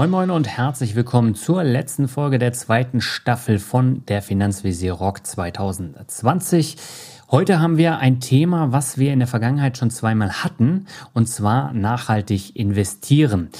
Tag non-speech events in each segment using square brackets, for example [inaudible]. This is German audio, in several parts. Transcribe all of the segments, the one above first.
Moin Moin und herzlich willkommen zur letzten Folge der zweiten Staffel von der Finanzvisier Rock 2020. Heute haben wir ein Thema, was wir in der Vergangenheit schon zweimal hatten, und zwar nachhaltig investieren.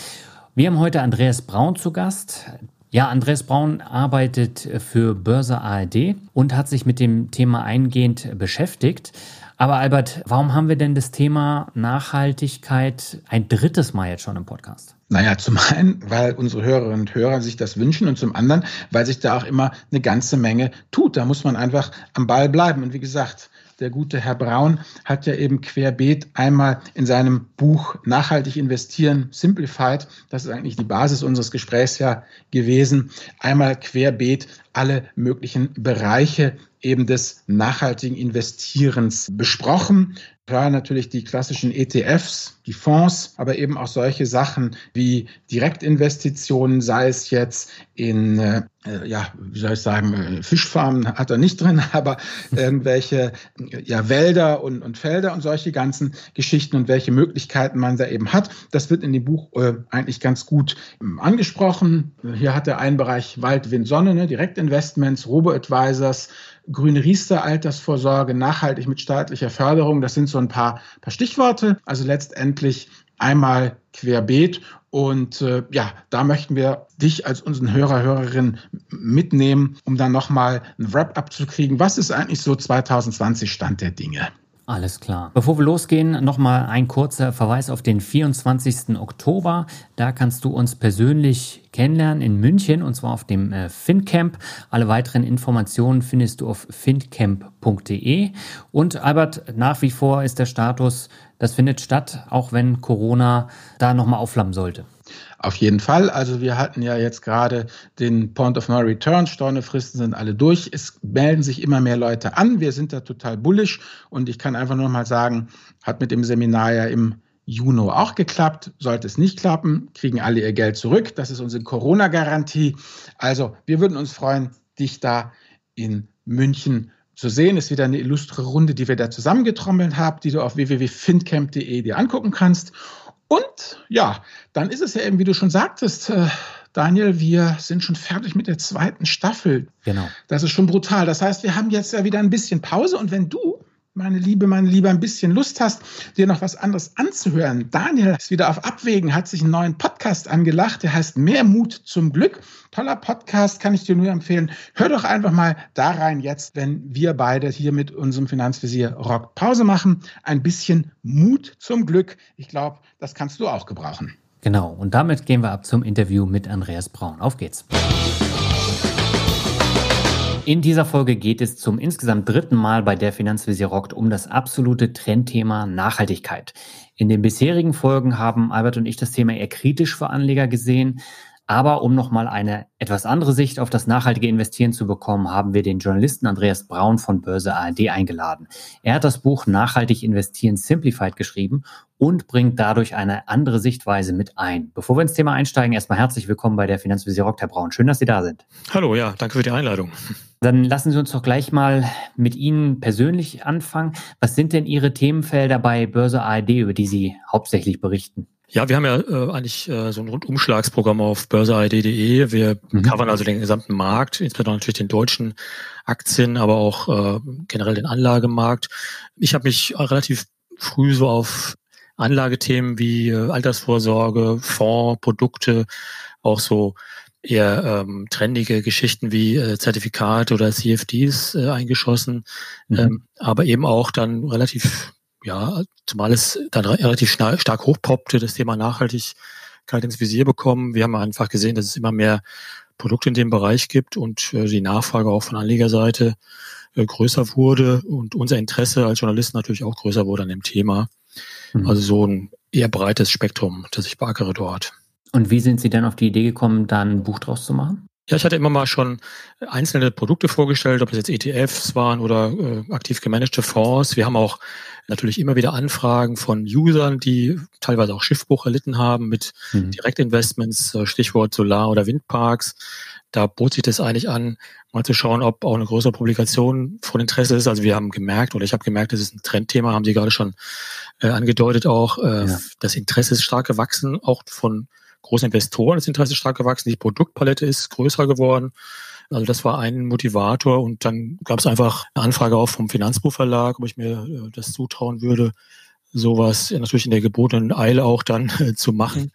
Wir haben heute Andreas Braun zu Gast. Ja, Andreas Braun arbeitet für Börse ARD und hat sich mit dem Thema eingehend beschäftigt. Aber Albert, warum haben wir denn das Thema Nachhaltigkeit ein drittes Mal jetzt schon im Podcast? Naja, zum einen, weil unsere Hörerinnen und Hörer sich das wünschen und zum anderen, weil sich da auch immer eine ganze Menge tut. Da muss man einfach am Ball bleiben. Und wie gesagt, der gute Herr Braun hat ja eben querbeet einmal in seinem Buch Nachhaltig investieren, Simplified, das ist eigentlich die Basis unseres Gesprächs ja gewesen, einmal querbeet alle möglichen Bereiche eben des nachhaltigen Investierens besprochen. Klar, natürlich die klassischen ETFs, die Fonds, aber eben auch solche Sachen wie Direktinvestitionen, sei es jetzt in, äh, ja, wie soll ich sagen, äh, Fischfarmen hat er nicht drin, [laughs] aber irgendwelche ja, Wälder und, und Felder und solche ganzen Geschichten und welche Möglichkeiten man da eben hat. Das wird in dem Buch äh, eigentlich ganz gut ähm, angesprochen. Hier hat er einen Bereich Wald, Wind, Sonne, ne, Direktinvestments, Robo-Advisors, grüne Riester, Altersvorsorge, nachhaltig mit staatlicher Förderung. Das sind so ein paar, paar Stichworte. Also letztendlich einmal querbeet. Und äh, ja, da möchten wir dich als unseren Hörer, Hörerin mitnehmen, um dann nochmal ein Wrap-up zu kriegen. Was ist eigentlich so 2020 Stand der Dinge? Alles klar. Bevor wir losgehen, nochmal ein kurzer Verweis auf den 24. Oktober. Da kannst du uns persönlich kennenlernen in München und zwar auf dem äh, FinCamp. Alle weiteren Informationen findest du auf fincamp.de. Und Albert, nach wie vor ist der Status, das findet statt, auch wenn Corona da nochmal aufflammen sollte. Auf jeden Fall. Also wir hatten ja jetzt gerade den Point of No Return. Stornefristen sind alle durch. Es melden sich immer mehr Leute an. Wir sind da total bullish. Und ich kann einfach nur mal sagen, hat mit dem Seminar ja im Juni auch geklappt. Sollte es nicht klappen, kriegen alle ihr Geld zurück. Das ist unsere Corona-Garantie. Also wir würden uns freuen, dich da in München zu sehen. Ist wieder eine illustre Runde, die wir da zusammengetrommelt haben, die du auf www.findcamp.de dir angucken kannst. Und ja, dann ist es ja eben, wie du schon sagtest, äh, Daniel, wir sind schon fertig mit der zweiten Staffel. Genau. Das ist schon brutal. Das heißt, wir haben jetzt ja wieder ein bisschen Pause und wenn du meine Liebe, meine Liebe, ein bisschen Lust hast, dir noch was anderes anzuhören. Daniel ist wieder auf Abwägen, hat sich einen neuen Podcast angelacht, der heißt Mehr Mut zum Glück. Toller Podcast, kann ich dir nur empfehlen. Hör doch einfach mal da rein jetzt, wenn wir beide hier mit unserem Finanzvisier Rock Pause machen. Ein bisschen Mut zum Glück. Ich glaube, das kannst du auch gebrauchen. Genau, und damit gehen wir ab zum Interview mit Andreas Braun. Auf geht's. In dieser Folge geht es zum insgesamt dritten Mal bei der Finanzvisier rockt um das absolute Trendthema Nachhaltigkeit. In den bisherigen Folgen haben Albert und ich das Thema eher kritisch für Anleger gesehen. Aber um nochmal eine etwas andere Sicht auf das nachhaltige Investieren zu bekommen, haben wir den Journalisten Andreas Braun von Börse ARD eingeladen. Er hat das Buch Nachhaltig investieren Simplified geschrieben und bringt dadurch eine andere Sichtweise mit ein. Bevor wir ins Thema einsteigen, erstmal herzlich willkommen bei der Finanzvisier Rock, Herr Braun. Schön, dass Sie da sind. Hallo, ja, danke für die Einladung. Dann lassen Sie uns doch gleich mal mit Ihnen persönlich anfangen. Was sind denn Ihre Themenfelder bei Börse ARD, über die Sie hauptsächlich berichten? Ja, wir haben ja äh, eigentlich äh, so ein Rundumschlagsprogramm auf börseid.de. Wir mhm. covern also den gesamten Markt, insbesondere natürlich den deutschen Aktien, aber auch äh, generell den Anlagemarkt. Ich habe mich relativ früh so auf Anlagethemen wie äh, Altersvorsorge, Fonds, Produkte, auch so eher ähm, trendige Geschichten wie äh, Zertifikate oder CFDs äh, eingeschossen, mhm. ähm, aber eben auch dann relativ ja, zumal es dann relativ stark hochpoppte, das Thema Nachhaltigkeit ins Visier bekommen. Wir haben einfach gesehen, dass es immer mehr Produkte in dem Bereich gibt und äh, die Nachfrage auch von Anlegerseite äh, größer wurde und unser Interesse als Journalisten natürlich auch größer wurde an dem Thema. Mhm. Also so ein eher breites Spektrum, das ich beackere dort. Und wie sind Sie dann auf die Idee gekommen, da ein Buch draus zu machen? Ja, ich hatte immer mal schon einzelne Produkte vorgestellt, ob es jetzt ETFs waren oder äh, aktiv gemanagte Fonds. Wir haben auch natürlich immer wieder Anfragen von Usern, die teilweise auch Schiffbruch erlitten haben mit mhm. Direktinvestments, äh, Stichwort Solar- oder Windparks. Da bot sich das eigentlich an, mal zu schauen, ob auch eine größere Publikation von Interesse ist. Also wir haben gemerkt, oder ich habe gemerkt, das ist ein Trendthema, haben Sie gerade schon äh, angedeutet auch. Äh, ja. Das Interesse ist stark gewachsen, auch von großen Investoren ist Interesse stark gewachsen, die Produktpalette ist größer geworden. Also das war ein Motivator und dann gab es einfach eine Anfrage auch vom Finanzbuchverlag, ob ich mir äh, das zutrauen würde, sowas natürlich in der gebotenen Eile auch dann äh, zu machen.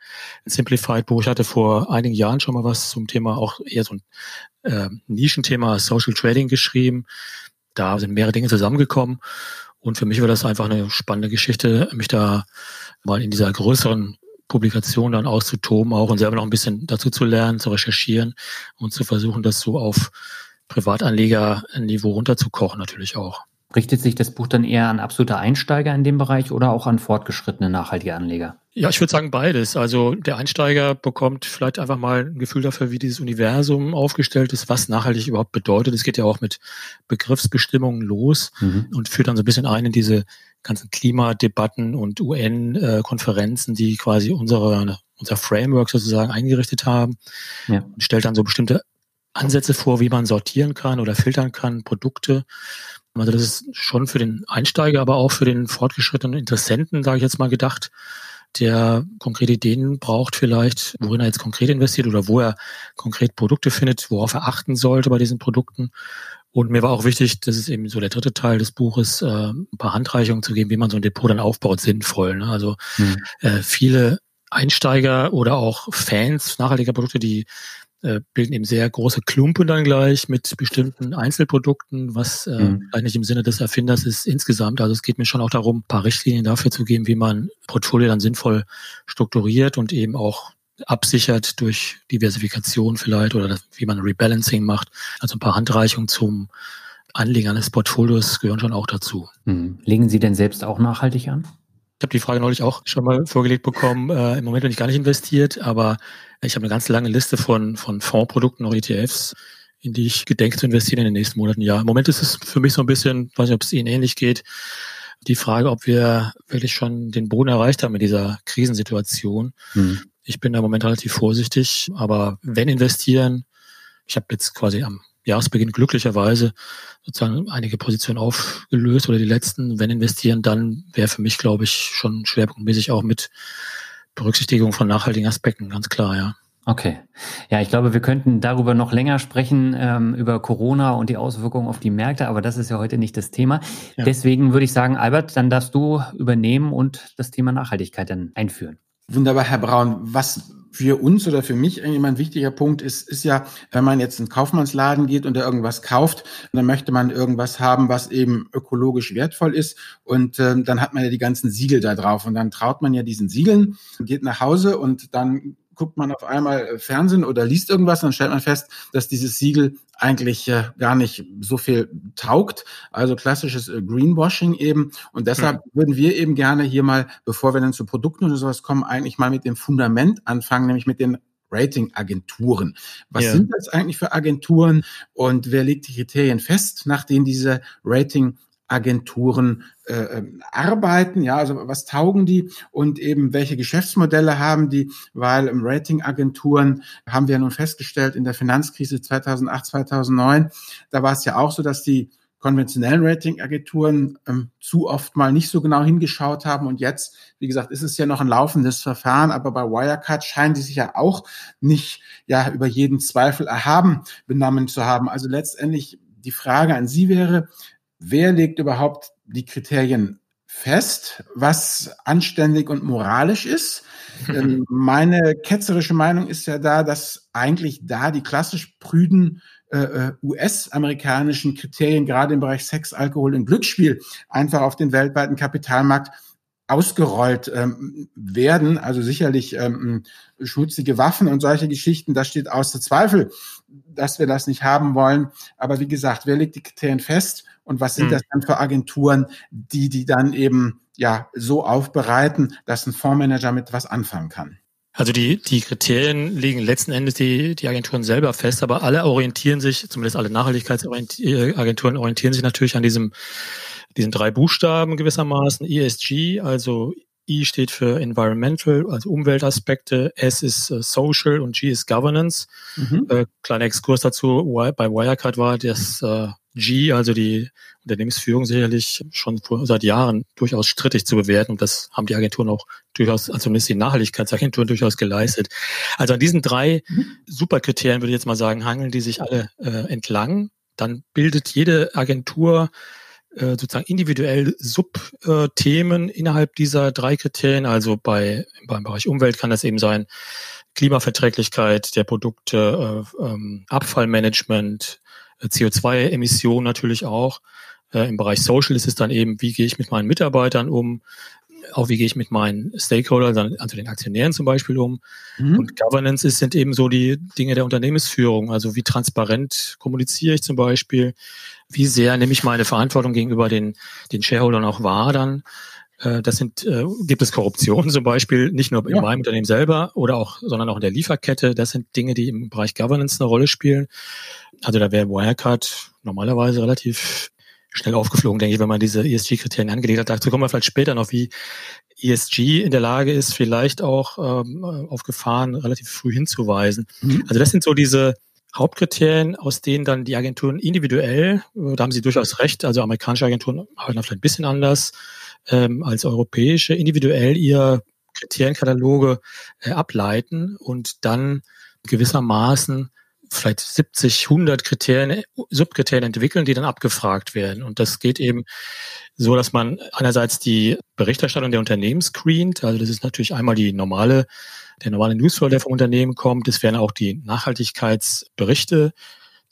Ein Simplified Buch, ich hatte vor einigen Jahren schon mal was zum Thema, auch eher so ein äh, Nischenthema Social Trading geschrieben. Da sind mehrere Dinge zusammengekommen und für mich war das einfach eine spannende Geschichte, mich da mal in dieser größeren Publikation dann auszutoben auch und selber noch ein bisschen dazu zu lernen, zu recherchieren und zu versuchen, das so auf Privatanlegerniveau runterzukochen natürlich auch. Richtet sich das Buch dann eher an absolute Einsteiger in dem Bereich oder auch an fortgeschrittene nachhaltige Anleger? Ja, ich würde sagen beides. Also der Einsteiger bekommt vielleicht einfach mal ein Gefühl dafür, wie dieses Universum aufgestellt ist, was nachhaltig überhaupt bedeutet. Es geht ja auch mit Begriffsbestimmungen los mhm. und führt dann so ein bisschen ein in diese ganzen Klimadebatten und UN-Konferenzen, die quasi unsere, unser Framework sozusagen eingerichtet haben. Ja. Und stellt dann so bestimmte Ansätze vor, wie man sortieren kann oder filtern kann, Produkte. Also das ist schon für den Einsteiger, aber auch für den fortgeschrittenen Interessenten, sage ich jetzt mal, gedacht, der konkrete Ideen braucht vielleicht, worin er jetzt konkret investiert oder wo er konkret Produkte findet, worauf er achten sollte bei diesen Produkten. Und mir war auch wichtig, das ist eben so der dritte Teil des Buches, äh, ein paar Handreichungen zu geben, wie man so ein Depot dann aufbaut, sinnvoll. Ne? Also hm. äh, viele Einsteiger oder auch Fans nachhaltiger Produkte, die äh, bilden eben sehr große Klumpen dann gleich mit bestimmten Einzelprodukten, was äh, mhm. eigentlich im Sinne des Erfinders ist insgesamt. Also es geht mir schon auch darum, ein paar Richtlinien dafür zu geben, wie man Portfolio dann sinnvoll strukturiert und eben auch absichert durch Diversifikation vielleicht oder wie man Rebalancing macht. Also ein paar Handreichungen zum Anlegen eines Portfolios gehören schon auch dazu. Hm. Legen Sie denn selbst auch nachhaltig an? Ich habe die Frage neulich auch schon mal vorgelegt bekommen. Äh, Im Moment bin ich gar nicht investiert, aber ich habe eine ganz lange Liste von, von Fondsprodukten oder ETFs, in die ich gedenke zu investieren in den nächsten Monaten. Ja, im Moment ist es für mich so ein bisschen, weiß nicht, ob es Ihnen ähnlich geht, die Frage, ob wir wirklich schon den Boden erreicht haben in dieser Krisensituation. Hm. Ich bin da im Moment relativ vorsichtig, aber wenn investieren, ich habe jetzt quasi am Jahresbeginn glücklicherweise sozusagen einige Positionen aufgelöst oder die letzten, wenn investieren, dann wäre für mich, glaube ich, schon schwerpunktmäßig auch mit Berücksichtigung von nachhaltigen Aspekten, ganz klar, ja. Okay. Ja, ich glaube, wir könnten darüber noch länger sprechen, ähm, über Corona und die Auswirkungen auf die Märkte, aber das ist ja heute nicht das Thema. Ja. Deswegen würde ich sagen, Albert, dann darfst du übernehmen und das Thema Nachhaltigkeit dann einführen. Wunderbar, Herr Braun. Was für uns oder für mich immer ein wichtiger Punkt ist, ist ja, wenn man jetzt in den Kaufmannsladen geht und da irgendwas kauft, dann möchte man irgendwas haben, was eben ökologisch wertvoll ist. Und äh, dann hat man ja die ganzen Siegel da drauf. Und dann traut man ja diesen Siegeln, geht nach Hause und dann guckt man auf einmal äh, Fernsehen oder liest irgendwas, dann stellt man fest, dass dieses Siegel eigentlich äh, gar nicht so viel taugt. Also klassisches äh, Greenwashing eben. Und deshalb mhm. würden wir eben gerne hier mal, bevor wir dann zu Produkten oder sowas kommen, eigentlich mal mit dem Fundament anfangen, nämlich mit den Ratingagenturen. Was yeah. sind das eigentlich für Agenturen und wer legt die Kriterien fest, nach denen diese Rating Agenturen äh, ähm, arbeiten, ja, also was taugen die und eben welche Geschäftsmodelle haben die, weil im Ratingagenturen haben wir ja nun festgestellt in der Finanzkrise 2008, 2009, da war es ja auch so, dass die konventionellen Ratingagenturen ähm, zu oft mal nicht so genau hingeschaut haben und jetzt, wie gesagt, ist es ja noch ein laufendes Verfahren, aber bei Wirecard scheinen die sich ja auch nicht ja über jeden Zweifel erhaben benommen zu haben. Also letztendlich die Frage an Sie wäre, wer legt überhaupt die Kriterien fest, was anständig und moralisch ist. [laughs] Ähm, meine ketzerische Meinung ist ja da, dass eigentlich da die klassisch prüden äh, äh US-amerikanischen Kriterien, gerade im Bereich Sex, Alkohol und Glücksspiel, einfach auf den weltweiten Kapitalmarkt ausgerollt ähm, werden. Also sicherlich ähm, schmutzige Waffen und solche Geschichten, das steht außer Zweifel, dass wir das nicht haben wollen. Aber wie gesagt, wer legt die Kriterien fest? und was sind mhm. das dann für Agenturen, die die dann eben ja so aufbereiten, dass ein Fondsmanager mit was anfangen kann. Also die, die Kriterien legen letzten Endes die, die Agenturen selber fest, aber alle orientieren sich, zumindest alle Nachhaltigkeitsagenturen orientieren sich natürlich an diesem, diesen drei Buchstaben gewissermaßen, ESG, also I steht für Environmental, also Umweltaspekte, S ist äh, Social und G ist Governance. Mhm. Äh, kleiner Exkurs dazu, bei Wirecard war das äh, G, also die Unternehmensführung sicherlich schon vor, seit Jahren durchaus strittig zu bewerten und das haben die Agenturen auch durchaus, also zumindest die Nachhaltigkeitsagenturen durchaus geleistet. Also an diesen drei mhm. Superkriterien würde ich jetzt mal sagen, hangeln die sich alle äh, entlang. Dann bildet jede Agentur äh, sozusagen individuell Subthemen innerhalb dieser drei Kriterien. Also bei beim Bereich Umwelt kann das eben sein Klimaverträglichkeit der Produkte, äh, ähm, Abfallmanagement, äh, CO2-Emissionen natürlich auch. Äh, Im Bereich Social ist es dann eben, wie gehe ich mit meinen Mitarbeitern um, auch wie gehe ich mit meinen Stakeholdern, also den Aktionären zum Beispiel um. Mhm. Und Governance ist, sind eben so die Dinge der Unternehmensführung. Also wie transparent kommuniziere ich zum Beispiel, wie sehr nehme ich meine Verantwortung gegenüber den, den Shareholdern auch wahr dann. Äh, das sind, äh, gibt es Korruption [laughs] zum Beispiel, nicht nur in ja. meinem Unternehmen selber oder auch, sondern auch in der Lieferkette. Das sind Dinge, die im Bereich Governance eine Rolle spielen. Also da wäre Wirecard normalerweise relativ schnell aufgeflogen, denke ich, wenn man diese ESG-Kriterien angelegt hat. Dazu kommen wir vielleicht später noch, wie ESG in der Lage ist, vielleicht auch ähm, auf Gefahren relativ früh hinzuweisen. Mhm. Also das sind so diese Hauptkriterien, aus denen dann die Agenturen individuell, äh, da haben Sie durchaus recht, also amerikanische Agenturen arbeiten vielleicht ein bisschen anders ähm, als europäische, individuell ihr Kriterienkataloge äh, ableiten und dann gewissermaßen vielleicht 70, 100 Kriterien, Subkriterien entwickeln, die dann abgefragt werden. Und das geht eben so, dass man einerseits die Berichterstattung der Unternehmen screent. Also das ist natürlich einmal die normale, der normale Newsflow, der vom Unternehmen kommt. Es werden auch die Nachhaltigkeitsberichte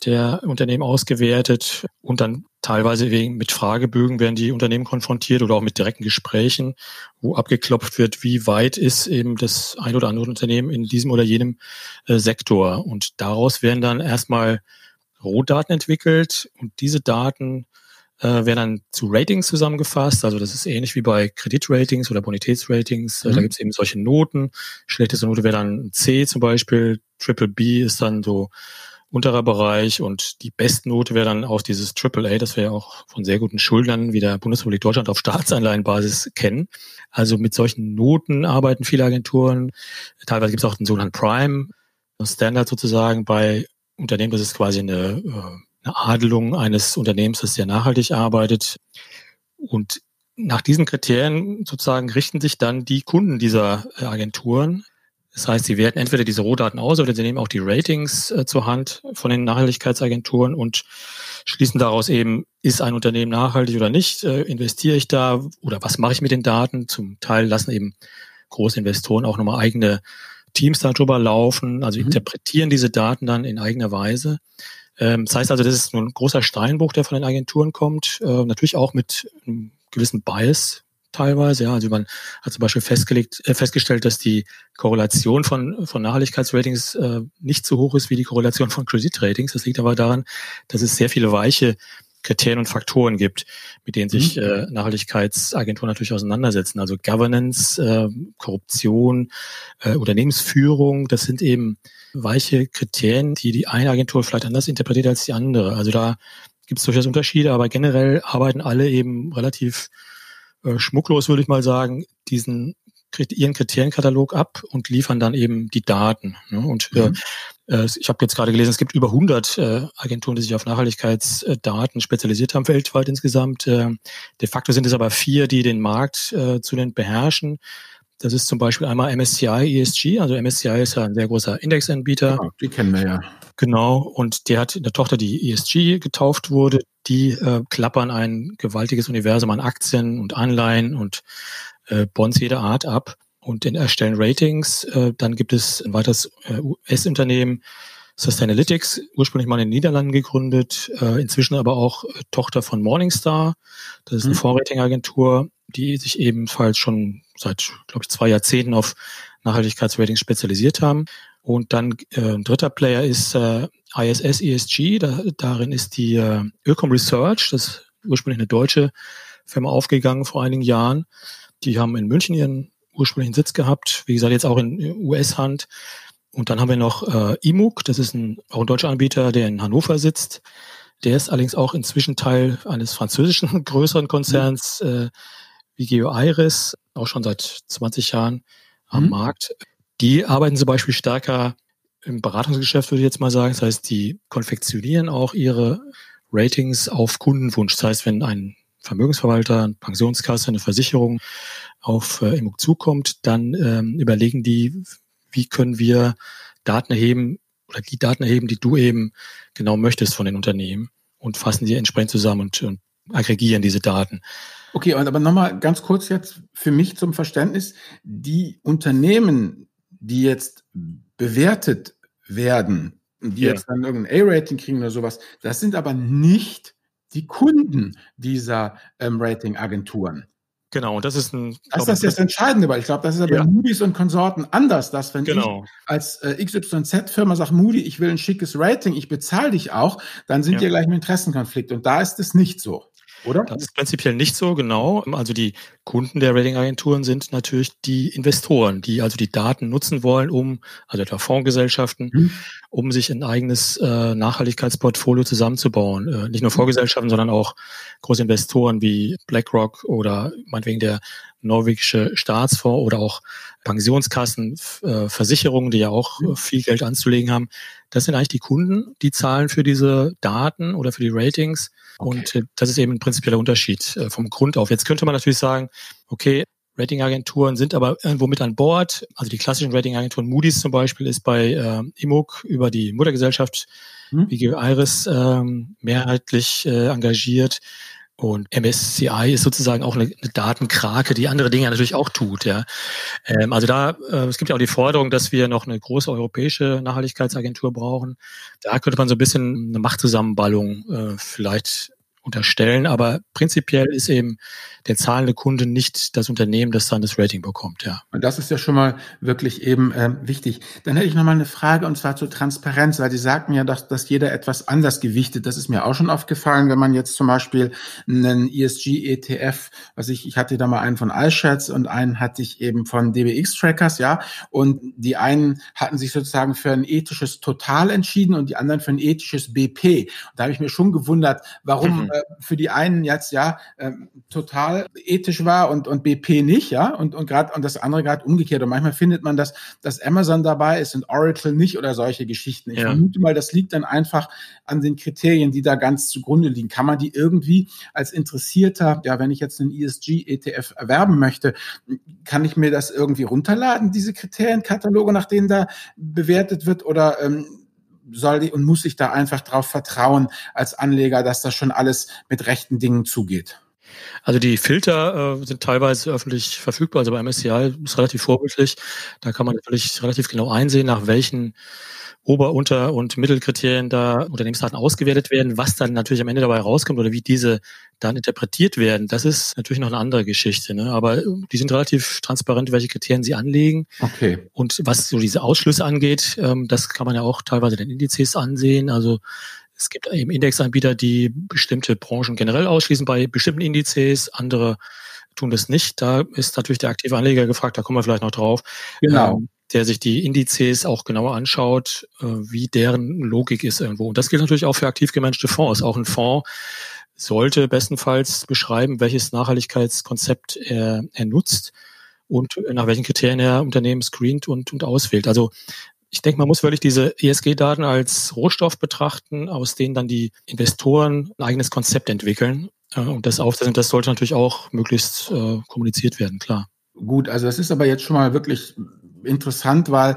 der Unternehmen ausgewertet und dann teilweise wegen mit Fragebögen werden die Unternehmen konfrontiert oder auch mit direkten Gesprächen, wo abgeklopft wird, wie weit ist eben das ein oder andere Unternehmen in diesem oder jenem äh, Sektor. Und daraus werden dann erstmal Rohdaten entwickelt und diese Daten äh, werden dann zu Ratings zusammengefasst. Also das ist ähnlich wie bei Kreditratings oder Bonitätsratings. Mhm. Da gibt es eben solche Noten. Schlechteste Note wäre dann C zum Beispiel. Triple B ist dann so unterer Bereich und die Bestnote wäre dann auch dieses AAA, das wir ja auch von sehr guten Schuldnern wie der Bundesrepublik Deutschland auf Staatsanleihenbasis kennen. Also mit solchen Noten arbeiten viele Agenturen. Teilweise gibt es auch den sogenannten Prime Standard sozusagen bei Unternehmen. Das ist quasi eine, äh, eine Adelung eines Unternehmens, das sehr nachhaltig arbeitet. Und nach diesen Kriterien sozusagen richten sich dann die Kunden dieser Agenturen das heißt, sie werten entweder diese Rohdaten aus oder sie nehmen auch die Ratings äh, zur Hand von den Nachhaltigkeitsagenturen und schließen daraus eben, ist ein Unternehmen nachhaltig oder nicht, äh, investiere ich da oder was mache ich mit den Daten? Zum Teil lassen eben große Investoren auch nochmal eigene Teams darüber laufen, also mhm. interpretieren diese Daten dann in eigener Weise. Ähm, das heißt also, das ist nur ein großer Steinbruch, der von den Agenturen kommt, äh, natürlich auch mit einem gewissen Bias, teilweise. Ja, also man hat zum Beispiel festgelegt, äh, festgestellt, dass die Korrelation von, von Nachhaltigkeitsratings äh, nicht so hoch ist wie die Korrelation von Kreditratings. Das liegt aber daran, dass es sehr viele weiche Kriterien und Faktoren gibt, mit denen sich mhm. äh, Nachhaltigkeitsagenturen natürlich auseinandersetzen. Also Governance, äh, Korruption, äh, Unternehmensführung, das sind eben weiche Kriterien, die die eine Agentur vielleicht anders interpretiert als die andere. Also da gibt es durchaus Unterschiede, aber generell arbeiten alle eben relativ äh, schmucklos, würde ich mal sagen, diesen ihren Kriterienkatalog ab und liefern dann eben die Daten. Ne? Und äh, mhm. äh, ich habe jetzt gerade gelesen, es gibt über 100 äh, Agenturen, die sich auf Nachhaltigkeitsdaten spezialisiert haben, weltweit insgesamt. Äh, de facto sind es aber vier, die den Markt äh, zu den beherrschen. Das ist zum Beispiel einmal MSCI ESG. Also MSCI ist ja ein sehr großer Indexanbieter. Ja, die kennen wir ja. Genau. Und der hat eine Tochter, die ESG getauft wurde. Die äh, klappern ein gewaltiges Universum an Aktien und Anleihen und äh, Bonds jeder Art ab und erstellen Ratings. Äh, dann gibt es ein weiteres äh, US-Unternehmen, Sustainalytics, ursprünglich mal in den Niederlanden gegründet, äh, inzwischen aber auch äh, Tochter von Morningstar. Das ist eine mhm. Fondsratingagentur, die sich ebenfalls schon seit, glaube ich, zwei Jahrzehnten auf Nachhaltigkeitsratings spezialisiert haben. Und dann äh, ein dritter Player ist äh, ISS ESG. Da, darin ist die äh, Ökom Research, das ist ursprünglich eine deutsche Firma aufgegangen vor einigen Jahren. Die haben in München ihren ursprünglichen Sitz gehabt, wie gesagt, jetzt auch in US-Hand. Und dann haben wir noch äh, IMUG, das ist ein, auch ein deutscher Anbieter, der in Hannover sitzt. Der ist allerdings auch inzwischen Teil eines französischen [laughs] größeren Konzerns, äh, wie Vigeo Iris, auch schon seit 20 Jahren am mhm. Markt. Die arbeiten zum Beispiel stärker im Beratungsgeschäft, würde ich jetzt mal sagen. Das heißt, die konfektionieren auch ihre Ratings auf Kundenwunsch. Das heißt, wenn ein Vermögensverwalter, eine Pensionskasse, eine Versicherung auf äh, Immobilien zukommt, dann ähm, überlegen die, wie können wir Daten erheben oder die Daten erheben, die du eben genau möchtest von den Unternehmen und fassen die entsprechend zusammen und, und aggregieren diese Daten. Okay, aber nochmal ganz kurz jetzt für mich zum Verständnis. Die Unternehmen, die jetzt bewertet werden, die ja. jetzt dann irgendein A-Rating kriegen oder sowas, das sind aber nicht die Kunden dieser ähm, Rating-Agenturen. Genau, und das ist ein. Das ist das Entscheidende, weil ich glaube, das ist ja bei Moody's und Konsorten anders, dass wenn genau. ich als äh, XYZ-Firma sage, Moody, ich will ein schickes Rating, ich bezahle dich auch, dann sind ja. wir gleich im Interessenkonflikt. Und da ist es nicht so oder? Das ist prinzipiell nicht so, genau. Also die Kunden der Ratingagenturen sind natürlich die Investoren, die also die Daten nutzen wollen, um, also etwa Fondsgesellschaften, mhm. um sich ein eigenes äh, Nachhaltigkeitsportfolio zusammenzubauen. Äh, nicht nur mhm. Fondsgesellschaften, sondern auch große Investoren wie BlackRock oder meinetwegen der norwegische Staatsfonds oder auch Pensionskassen, äh, Versicherungen, die ja auch äh, viel Geld anzulegen haben. Das sind eigentlich die Kunden, die zahlen für diese Daten oder für die Ratings. Okay. Und äh, das ist eben ein prinzipieller Unterschied vom Grund auf. Jetzt könnte man natürlich sagen, okay, Ratingagenturen sind aber irgendwo mit an Bord. Also die klassischen Ratingagenturen, Moody's zum Beispiel, ist bei äh, IMUG über die Muttergesellschaft hm. wie Iris ähm, mehrheitlich äh, engagiert. Und MSCI ist sozusagen auch eine, Datenkrake, die andere Dinge natürlich auch tut. Ja, ähm, also da äh, es gibt ja auch die Forderung, dass wir noch eine große europäische Nachhaltigkeitsagentur brauchen. Da könnte man so ein bisschen eine Machtzusammenballung äh, vielleicht unterstellen, aber prinzipiell ist eben der zahlende Kunde nicht das Unternehmen, das dann das Rating bekommt, ja. Und das ist ja schon mal wirklich eben ähm, wichtig. Dann hätte ich noch mal eine Frage und zwar zur Transparenz, weil Sie sagten ja, dass, dass jeder etwas anders gewichtet. Das ist mir auch schon aufgefallen, wenn man jetzt zum Beispiel einen ESG-ETF, was ich, ich hatte da mal einen von iShares und einen hatte ich eben von DBX-Trackers, ja, und die einen hatten sich sozusagen für ein ethisches Total entschieden und die anderen für ein ethisches BP. Und da habe ich mir schon gewundert, warum mhm. Äh, für die einen jetzt ja äh, total ethisch war und, und BP nicht, ja, und, und gerade und das andere gerade umgekehrt. Und manchmal findet man, dass, dass Amazon dabei ist und Oracle nicht oder solche Geschichten. Ich ja. vermute mal, das liegt dann einfach an den Kriterien, die da ganz zugrunde liegen. Kann man die irgendwie als Interessierter, ja, wenn ich jetzt einen ESG-ETF erwerben möchte, kann ich mir das irgendwie runterladen, diese Kriterienkataloge, nach denen da bewertet wird oder ähm, soll und muss ich da einfach drauf vertrauen als Anleger, dass das schon alles mit rechten Dingen zugeht? Also die Filter äh, sind teilweise öffentlich verfügbar. Also bei MSCI ist relativ vorbildlich. Da kann man natürlich relativ genau einsehen, nach welchen Ober-, Unter- und Mittelkriterien da Unternehmensdaten ausgewertet werden. Was dann natürlich am Ende dabei rauskommt oder wie diese dann interpretiert werden, das ist natürlich noch eine andere Geschichte. Ne? Aber äh, die sind relativ transparent, welche Kriterien sie anlegen. Okay. Und was so diese Ausschlüsse angeht, ähm, das kann man ja auch teilweise den Indizes ansehen. Also es gibt eben Indexanbieter, die bestimmte Branchen generell ausschließen bei bestimmten Indizes, andere tun das nicht. Da ist natürlich der aktive Anleger gefragt, da kommen wir vielleicht noch drauf. Genau. Ähm, der sich die Indizes auch genauer anschaut, äh, wie deren Logik ist irgendwo. Und das gilt natürlich auch für aktiv gemanagte Fonds. Auch ein Fonds sollte bestenfalls beschreiben, welches Nachhaltigkeitskonzept er, er nutzt und nach welchen Kriterien er Unternehmen screent und, und auswählt. Also ich denke, man muss wirklich diese ESG-Daten als Rohstoff betrachten, aus denen dann die Investoren ein eigenes Konzept entwickeln. Äh, und das aufsetzen, das sollte natürlich auch möglichst äh, kommuniziert werden, klar. Gut, also das ist aber jetzt schon mal wirklich interessant, weil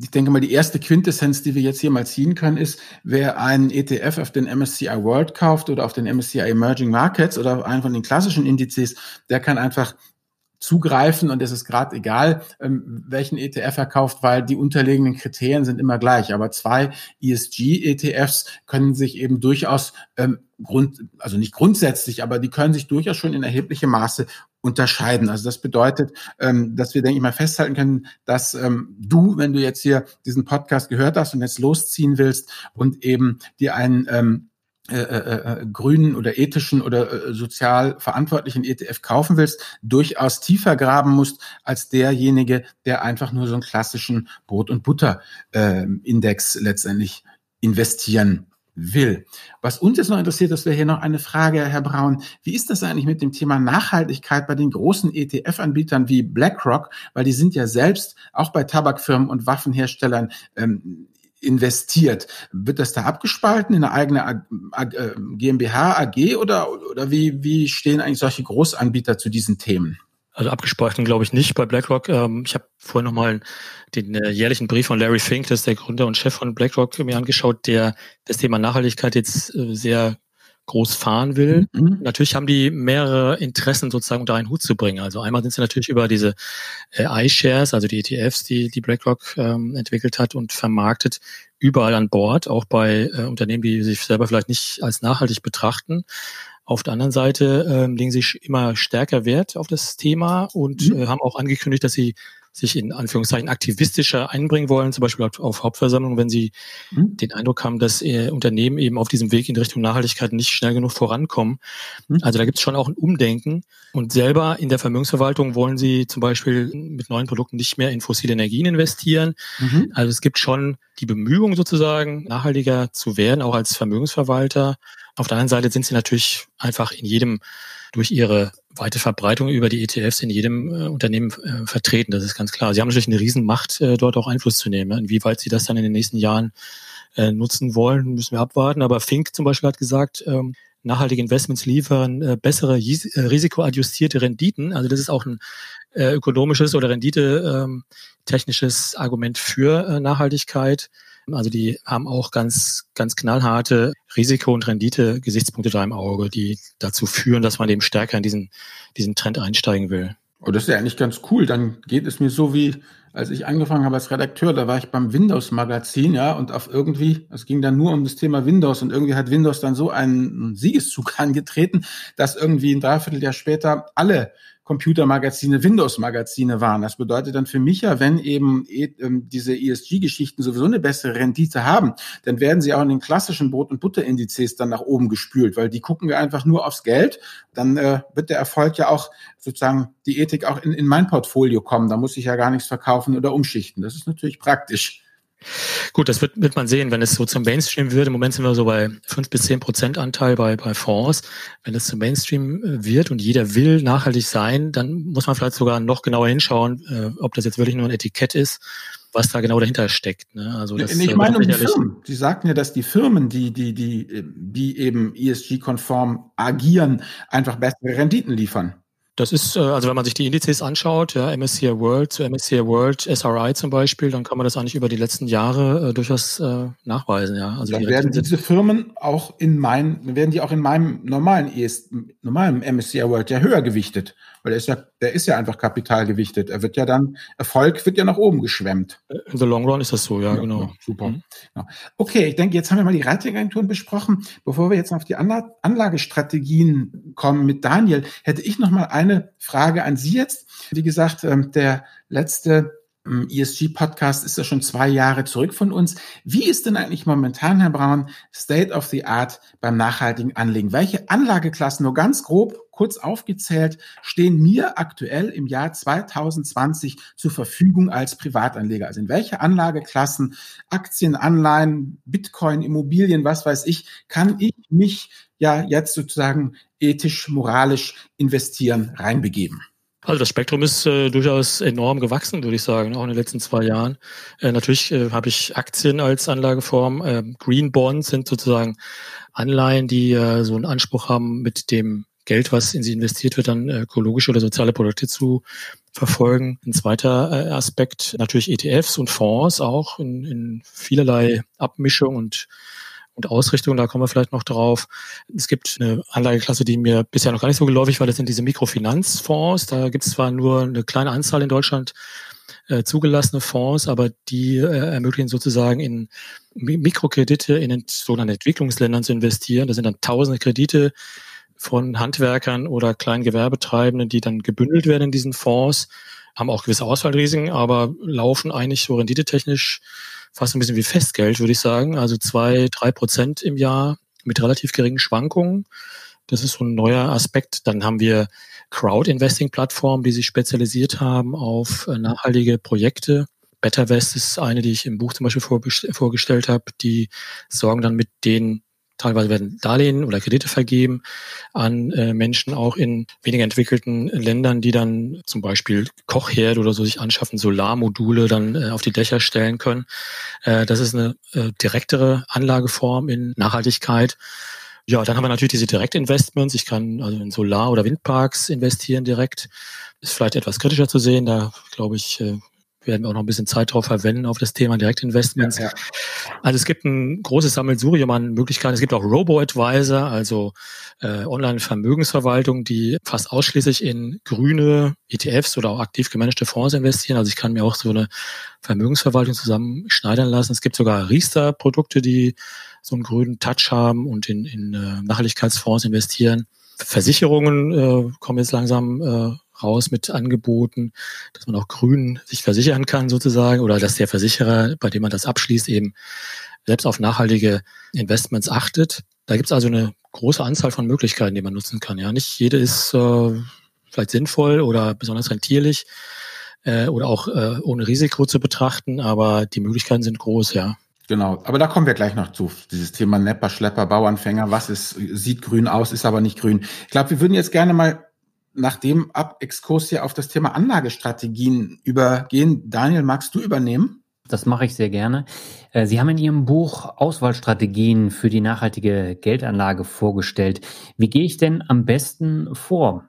ich denke mal, die erste Quintessenz, die wir jetzt hier mal ziehen können, ist, wer einen ETF auf den MSCI World kauft oder auf den MSCI Emerging Markets oder auf einen von den klassischen Indizes, der kann einfach zugreifen und es ist gerade egal, ähm, welchen ETF er kauft, weil die unterliegenden Kriterien sind immer gleich. Aber zwei ESG-ETFs können sich eben durchaus ähm, Grund, also nicht grundsätzlich, aber die können sich durchaus schon in erheblichem Maße unterscheiden. Also das bedeutet, ähm, dass wir, denke ich mal, festhalten können, dass ähm, du, wenn du jetzt hier diesen Podcast gehört hast und jetzt losziehen willst und eben dir einen ähm, äh, äh, äh, grünen oder ethischen oder sozial verantwortlichen ETF kaufen willst, durchaus tiefer graben musst als derjenige, der einfach nur so einen klassischen Brot- und Butter-Index äh, letztendlich investieren will. Was uns jetzt noch interessiert, das wäre hier noch eine Frage, Herr Braun. Wie ist das eigentlich mit dem Thema Nachhaltigkeit bei den großen ETF-Anbietern wie BlackRock? Weil die sind ja selbst auch bei Tabakfirmen und Waffenherstellern ähm, investiert. Wird das da abgespalten in eine eigene äh, GmbH, AG oder, oder wie, wie stehen eigentlich solche Großanbieter zu diesen Themen? Also abgespalten glaube ich nicht bei BlackRock. Ähm, ich habe vorhin nochmal den äh, jährlichen Brief von Larry Fink, das ist der Gründer und Chef von BlackRock, mir angeschaut, der das Thema Nachhaltigkeit jetzt äh, sehr groß fahren will. Mhm. Natürlich haben die mehrere Interessen sozusagen unter einen Hut zu bringen. Also einmal sind sie natürlich über diese äh, iShares, also die ETFs, die, die BlackRock ähm, entwickelt hat und vermarktet, überall an Bord, auch bei äh, Unternehmen, die sich selber vielleicht nicht als nachhaltig betrachten. Auf der anderen Seite ähm, legen sie immer stärker Wert auf das Thema und mhm. äh, haben auch angekündigt, dass sie sich in Anführungszeichen aktivistischer einbringen wollen, zum Beispiel auf Hauptversammlungen, wenn sie mhm. den Eindruck haben, dass äh, Unternehmen eben auf diesem Weg in Richtung Nachhaltigkeit nicht schnell genug vorankommen. Mhm. Also da gibt es schon auch ein Umdenken. Und selber in der Vermögensverwaltung wollen sie zum Beispiel mit neuen Produkten nicht mehr in fossile Energien investieren. Mhm. Also es gibt schon die Bemühungen sozusagen, nachhaltiger zu werden, auch als Vermögensverwalter. Auf der anderen Seite sind sie natürlich einfach in jedem durch ihre weite Verbreitung über die ETFs in jedem äh, Unternehmen äh, vertreten. Das ist ganz klar. Sie haben natürlich eine Riesenmacht, äh, dort auch Einfluss zu nehmen. Inwieweit sie das dann in den nächsten Jahren äh, nutzen wollen, müssen wir abwarten. Aber Fink zum Beispiel hat gesagt, ähm, nachhaltige Investments liefern äh, bessere äh, risikoadjustierte Renditen. Also das ist auch ein äh, ökonomisches oder rendite ähm, technisches Argument für äh, Nachhaltigkeit. Also die haben auch ganz, ganz knallharte Risiko- und Rendite-Gesichtspunkte da im Auge, die dazu führen, dass man eben stärker in diesen, diesen Trend einsteigen will. Oh, das ist ja eigentlich ganz cool. Dann geht es mir so wie, als ich angefangen habe als Redakteur, da war ich beim Windows-Magazin, ja, und auf irgendwie, es ging dann nur um das Thema Windows und irgendwie hat Windows dann so einen Siegeszug [laughs] angetreten, dass irgendwie ein Dreivierteljahr später alle Computermagazine Windows-Magazine waren. Das bedeutet dann für mich ja, wenn eben e, ähm, diese ESG-Geschichten sowieso eine bessere Rendite haben, dann werden sie auch in den klassischen Brot- und Butterindizes dann nach oben gespült, weil die gucken wir einfach nur aufs Geld. Dann äh, wird der Erfolg ja auch sozusagen die Ethik auch in, in mein Portfolio kommen. Da muss ich ja gar nichts verkaufen oder umschichten. Das ist natürlich praktisch. Gut, das wird, wird man sehen, wenn es so zum Mainstream wird. Im Moment sind wir so bei fünf bis zehn Prozent Anteil bei, bei Fonds. Wenn es zum Mainstream äh, wird und jeder will nachhaltig sein, dann muss man vielleicht sogar noch genauer hinschauen, äh, ob das jetzt wirklich nur ein Etikett ist, was da genau dahinter steckt. Ne? Also das, ich meine um die Firmen. Sie sagten ja, dass die Firmen, die, die, die, die eben ESG-konform agieren, einfach bessere Renditen liefern. Das ist, äh, also wenn man sich die Indizes anschaut, ja, MSCI World zu MSCI World, SRI zum Beispiel, dann kann man das eigentlich über die letzten Jahre äh, durchaus äh, nachweisen, ja. Also dann werden diese Firmen auch in meinem, werden die auch in meinem normalen ES, normalen MSCI World ja höher gewichtet weil der ist ja, der ist ja einfach kapitalgewichtet. Er wird ja dann, Erfolg wird ja nach oben geschwemmt. In the long run ist das so, ja, ja genau. Super. Mhm. Ja. Okay, ich denke, jetzt haben wir mal die Ratingagenturen besprochen. Bevor wir jetzt auf die Anlagestrategien kommen mit Daniel, hätte ich noch mal eine Frage an Sie jetzt. Wie gesagt, ähm, der letzte ESG-Podcast ist ja schon zwei Jahre zurück von uns. Wie ist denn eigentlich momentan, Herr Braun, State of the Art beim nachhaltigen Anlegen? Welche Anlageklassen, nur ganz grob, kurz aufgezählt, stehen mir aktuell im Jahr 2020 zur Verfügung als Privatanleger? Also in welche Anlageklassen, Aktien, Anleihen, Bitcoin, Immobilien, was weiß ich, kann ich mich ja jetzt sozusagen ethisch, moralisch investieren, reinbegeben? Also das Spektrum ist äh, durchaus enorm gewachsen, würde ich sagen, auch in den letzten zwei Jahren. Äh, natürlich äh, habe ich Aktien als Anlageform. Äh, Green Bonds sind sozusagen Anleihen, die äh, so einen Anspruch haben, mit dem Geld, was in sie investiert wird, dann ökologische oder soziale Produkte zu verfolgen. Ein zweiter äh, Aspekt natürlich ETFs und Fonds auch in, in vielerlei Abmischung und und Ausrichtung, da kommen wir vielleicht noch drauf. Es gibt eine Anlageklasse, die mir bisher noch gar nicht so geläufig war, das sind diese Mikrofinanzfonds. Da gibt es zwar nur eine kleine Anzahl in Deutschland äh, zugelassene Fonds, aber die äh, ermöglichen sozusagen in Mikrokredite in sogenannten Entwicklungsländern zu investieren. Das sind dann tausende Kredite von Handwerkern oder kleinen Gewerbetreibenden, die dann gebündelt werden in diesen Fonds, haben auch gewisse Ausfallrisiken, aber laufen eigentlich so renditetechnisch fast ein bisschen wie Festgeld, würde ich sagen. Also zwei, drei Prozent im Jahr mit relativ geringen Schwankungen. Das ist so ein neuer Aspekt. Dann haben wir Crowd-Investing-Plattformen, die sich spezialisiert haben auf äh, nachhaltige Projekte. BetterWest ist eine, die ich im Buch zum Beispiel vorgestellt habe. Die sorgen dann mit den teilweise werden Darlehen oder Kredite vergeben an äh, Menschen auch in weniger entwickelten Ländern, die dann zum Beispiel Kochherd oder so sich anschaffen, Solarmodule dann äh, auf die Dächer stellen können. Äh, das ist eine äh, direktere Anlageform in Nachhaltigkeit. Ja, dann haben wir natürlich diese Direktinvestments. Ich kann also in Solar- oder Windparks investieren direkt. Ist vielleicht etwas kritischer zu sehen. Da glaube ich, äh, werden wir auch noch ein bisschen Zeit drauf verwenden auf das Thema Direktinvestments. Ja, ja. Also es gibt ein großes Sammelsurium an Möglichkeiten. Es gibt auch Robo-Advisor, also äh, Online-Vermögensverwaltung, die fast ausschließlich in grüne ETFs oder auch aktiv gemanagte Fonds investieren. Also ich kann mir auch so eine Vermögensverwaltung zusammenschneidern lassen. Es gibt sogar Riester-Produkte, die so einen grünen Touch haben und in, in äh, Nachhaltigkeitsfonds investieren. Versicherungen äh, kommen jetzt langsam äh, raus mit Angeboten, dass man auch grün sich versichern kann sozusagen oder dass der Versicherer, bei dem man das abschließt, eben selbst auf nachhaltige Investments achtet. Da gibt es also eine große Anzahl von Möglichkeiten, die man nutzen kann. Ja, nicht jede ist äh, vielleicht sinnvoll oder besonders rentierlich äh, oder auch äh, ohne Risiko zu betrachten, aber die Möglichkeiten sind groß, ja. Genau, aber da kommen wir gleich noch zu. Dieses Thema Nepper, Schlepper, Bauanfänger, was ist, sieht grün aus, ist aber nicht grün. Ich glaube, wir würden jetzt gerne mal nach dem Ab-Exkurs hier auf das Thema Anlagestrategien übergehen. Daniel, magst du übernehmen? Das mache ich sehr gerne. Äh, Sie haben in Ihrem Buch Auswahlstrategien für die nachhaltige Geldanlage vorgestellt. Wie gehe ich denn am besten vor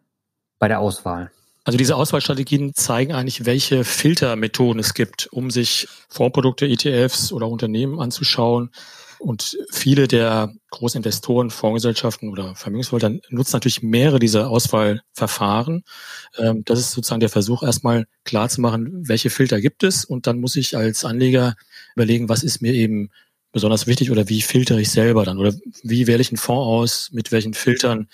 bei der Auswahl? Also diese Auswahlstrategien zeigen eigentlich, welche Filtermethoden es gibt, um sich Fondsprodukte, ETFs oder Unternehmen anzuschauen, und viele der großen Investoren, Fondsgesellschaften oder Vermögensverwalter nutzen natürlich mehrere dieser Auswahlverfahren. Ähm, das ist sozusagen der Versuch, erstmal klar zu machen, welche Filter gibt es. Und dann muss ich als Anleger überlegen, was ist mir eben besonders wichtig oder wie filtere ich selber dann oder wie wähle ich einen Fonds aus, mit welchen Filtern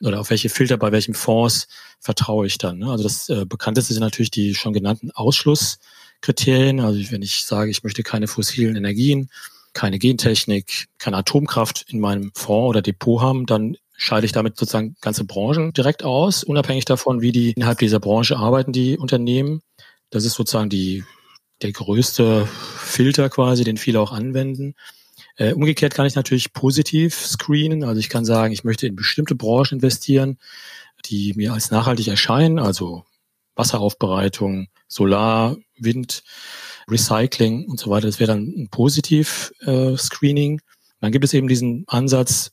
oder auf welche Filter bei welchen Fonds vertraue ich dann. Also das äh, bekannteste sind natürlich die schon genannten Ausschlusskriterien. Also wenn ich sage, ich möchte keine fossilen Energien, keine Gentechnik, keine Atomkraft in meinem Fonds oder Depot haben, dann scheide ich damit sozusagen ganze Branchen direkt aus, unabhängig davon, wie die innerhalb dieser Branche arbeiten, die Unternehmen. Das ist sozusagen die, der größte Filter quasi, den viele auch anwenden. Äh, umgekehrt kann ich natürlich positiv screenen. Also ich kann sagen, ich möchte in bestimmte Branchen investieren, die mir als nachhaltig erscheinen, also Wasseraufbereitung, Solar, Wind, Recycling und so weiter. Das wäre dann ein Positiv-Screening. Äh, dann gibt es eben diesen Ansatz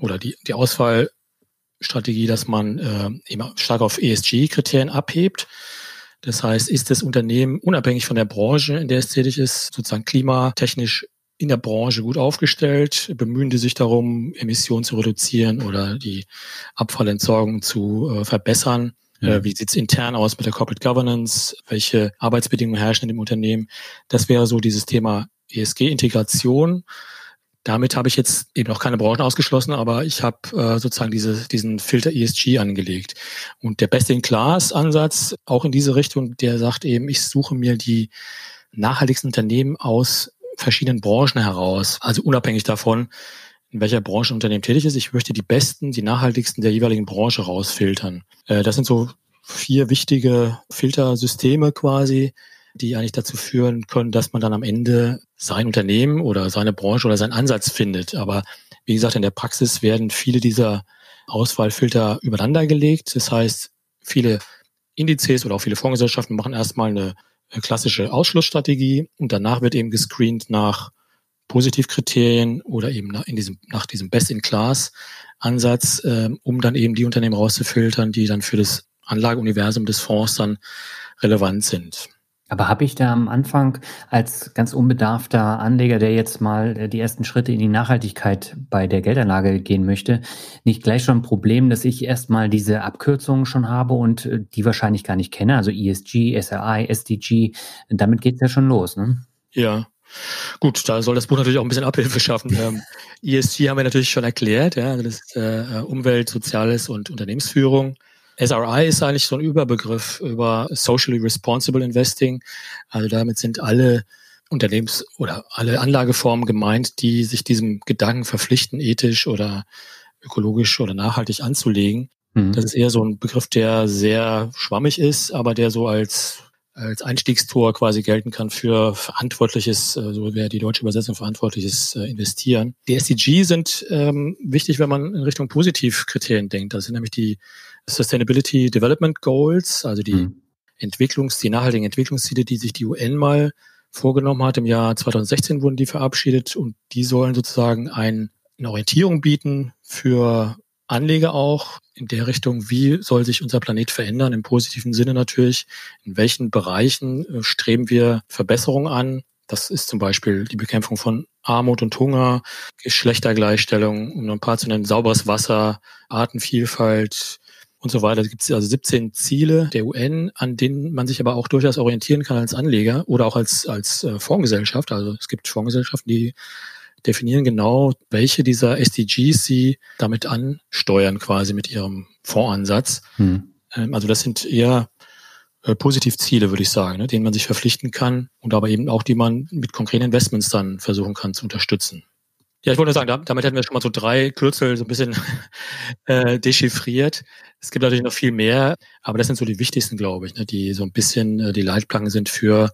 oder die, die Auswahlstrategie, dass man äh, immer stark auf ESG-Kriterien abhebt. Das heißt, ist das Unternehmen unabhängig von der Branche, in der es tätig ist, sozusagen klimatechnisch in der Branche gut aufgestellt? Bemühen die sich darum, Emissionen zu reduzieren oder die Abfallentsorgung zu äh, verbessern? Äh, wie sieht's intern aus mit der Corporate Governance? Welche Arbeitsbedingungen herrschen in dem Unternehmen? Das wäre so dieses Thema ESG-Integration. Damit habe ich jetzt eben noch keine Branchen ausgeschlossen, aber ich habe äh, sozusagen diese, diesen Filter ESG angelegt. Und der Best-in-Class-Ansatz, auch in diese Richtung, der sagt eben, ich suche mir die nachhaltigsten Unternehmen aus verschiedenen Branchen heraus, also unabhängig davon, in welcher Branche ein Unternehmen tätig ist. Ich möchte die besten, die nachhaltigsten der jeweiligen Branche rausfiltern. Äh, das sind so vier wichtige Filtersysteme quasi, die eigentlich dazu führen können, dass man dann am Ende sein Unternehmen oder seine Branche oder seinen Ansatz findet. Aber wie gesagt, in der Praxis werden viele dieser Auswahlfilter übereinander gelegt. Das heißt, viele Indizes oder auch viele Fondsgesellschaften machen erstmal eine klassische Ausschlussstrategie und danach wird eben gescreent nach Positivkriterien oder eben nach, in diesem, nach diesem Best-in-Class-Ansatz, äh, um dann eben die Unternehmen rauszufiltern, die dann für das Anlageuniversum des Fonds dann relevant sind. Aber habe ich da am Anfang als ganz unbedarfter Anleger, der jetzt mal äh, die ersten Schritte in die Nachhaltigkeit bei der Geldanlage gehen möchte, nicht gleich schon ein Problem, dass ich erstmal diese Abkürzungen schon habe und äh, die wahrscheinlich gar nicht kenne, also ESG, SRI, SDG, damit geht's ja schon los, ne? Ja, Gut, da soll das Buch natürlich auch ein bisschen Abhilfe schaffen. [laughs] Ähm, ESG haben wir natürlich schon erklärt, ja, also das ist äh, Umwelt, Soziales und Unternehmensführung. SRI ist eigentlich so ein Überbegriff über Socially Responsible Investing. Also damit sind alle Unternehmens- oder alle Anlageformen gemeint, die sich diesem Gedanken verpflichten, ethisch oder ökologisch oder nachhaltig anzulegen. Mhm. Das ist eher so ein Begriff, der sehr schwammig ist, aber der so als als Einstiegstor quasi gelten kann für verantwortliches, äh, so wäre die deutsche Übersetzung, verantwortliches äh, Investieren. Die SDG sind ähm, wichtig, wenn man in Richtung Positivkriterien denkt. Das sind nämlich die Sustainability Development Goals, also die mhm. Entwicklungs-, die nachhaltigen Entwicklungsziele, die sich die UN mal vorgenommen hat. Im Jahr 2016 wurden die verabschiedet und die sollen sozusagen ein, eine Orientierung bieten für Anleger auch in der Richtung, wie soll sich unser Planet verändern, im positiven Sinne natürlich, in welchen Bereichen äh, streben wir Verbesserungen an. Das ist zum Beispiel die Bekämpfung von Armut und Hunger, Geschlechtergleichstellung, um nur ein paar zu nennen, sauberes Wasser, Artenvielfalt und so weiter. Es gibt also 17 Ziele der UN, an denen man sich aber auch durchaus orientieren kann als Anleger oder auch als, als äh, Fondsgesellschaft. Also es gibt Fondsgesellschaften, die definieren genau, welche dieser SDGs sie damit ansteuern, quasi mit ihrem Fondsansatz. Hm. Ähm, also das sind eher äh, Positivziele, würde ich sagen, ne, denen man sich verpflichten kann und aber eben auch, die man mit konkreten Investments dann versuchen kann zu unterstützen. Ja, ich wollte nur sagen, damit hätten wir schon mal so drei Kürzel so ein bisschen [laughs] äh, dechiffriert. Es gibt natürlich noch viel mehr, aber das sind so die wichtigsten, glaube ich, ne, die so ein bisschen äh, die Leitplanken sind für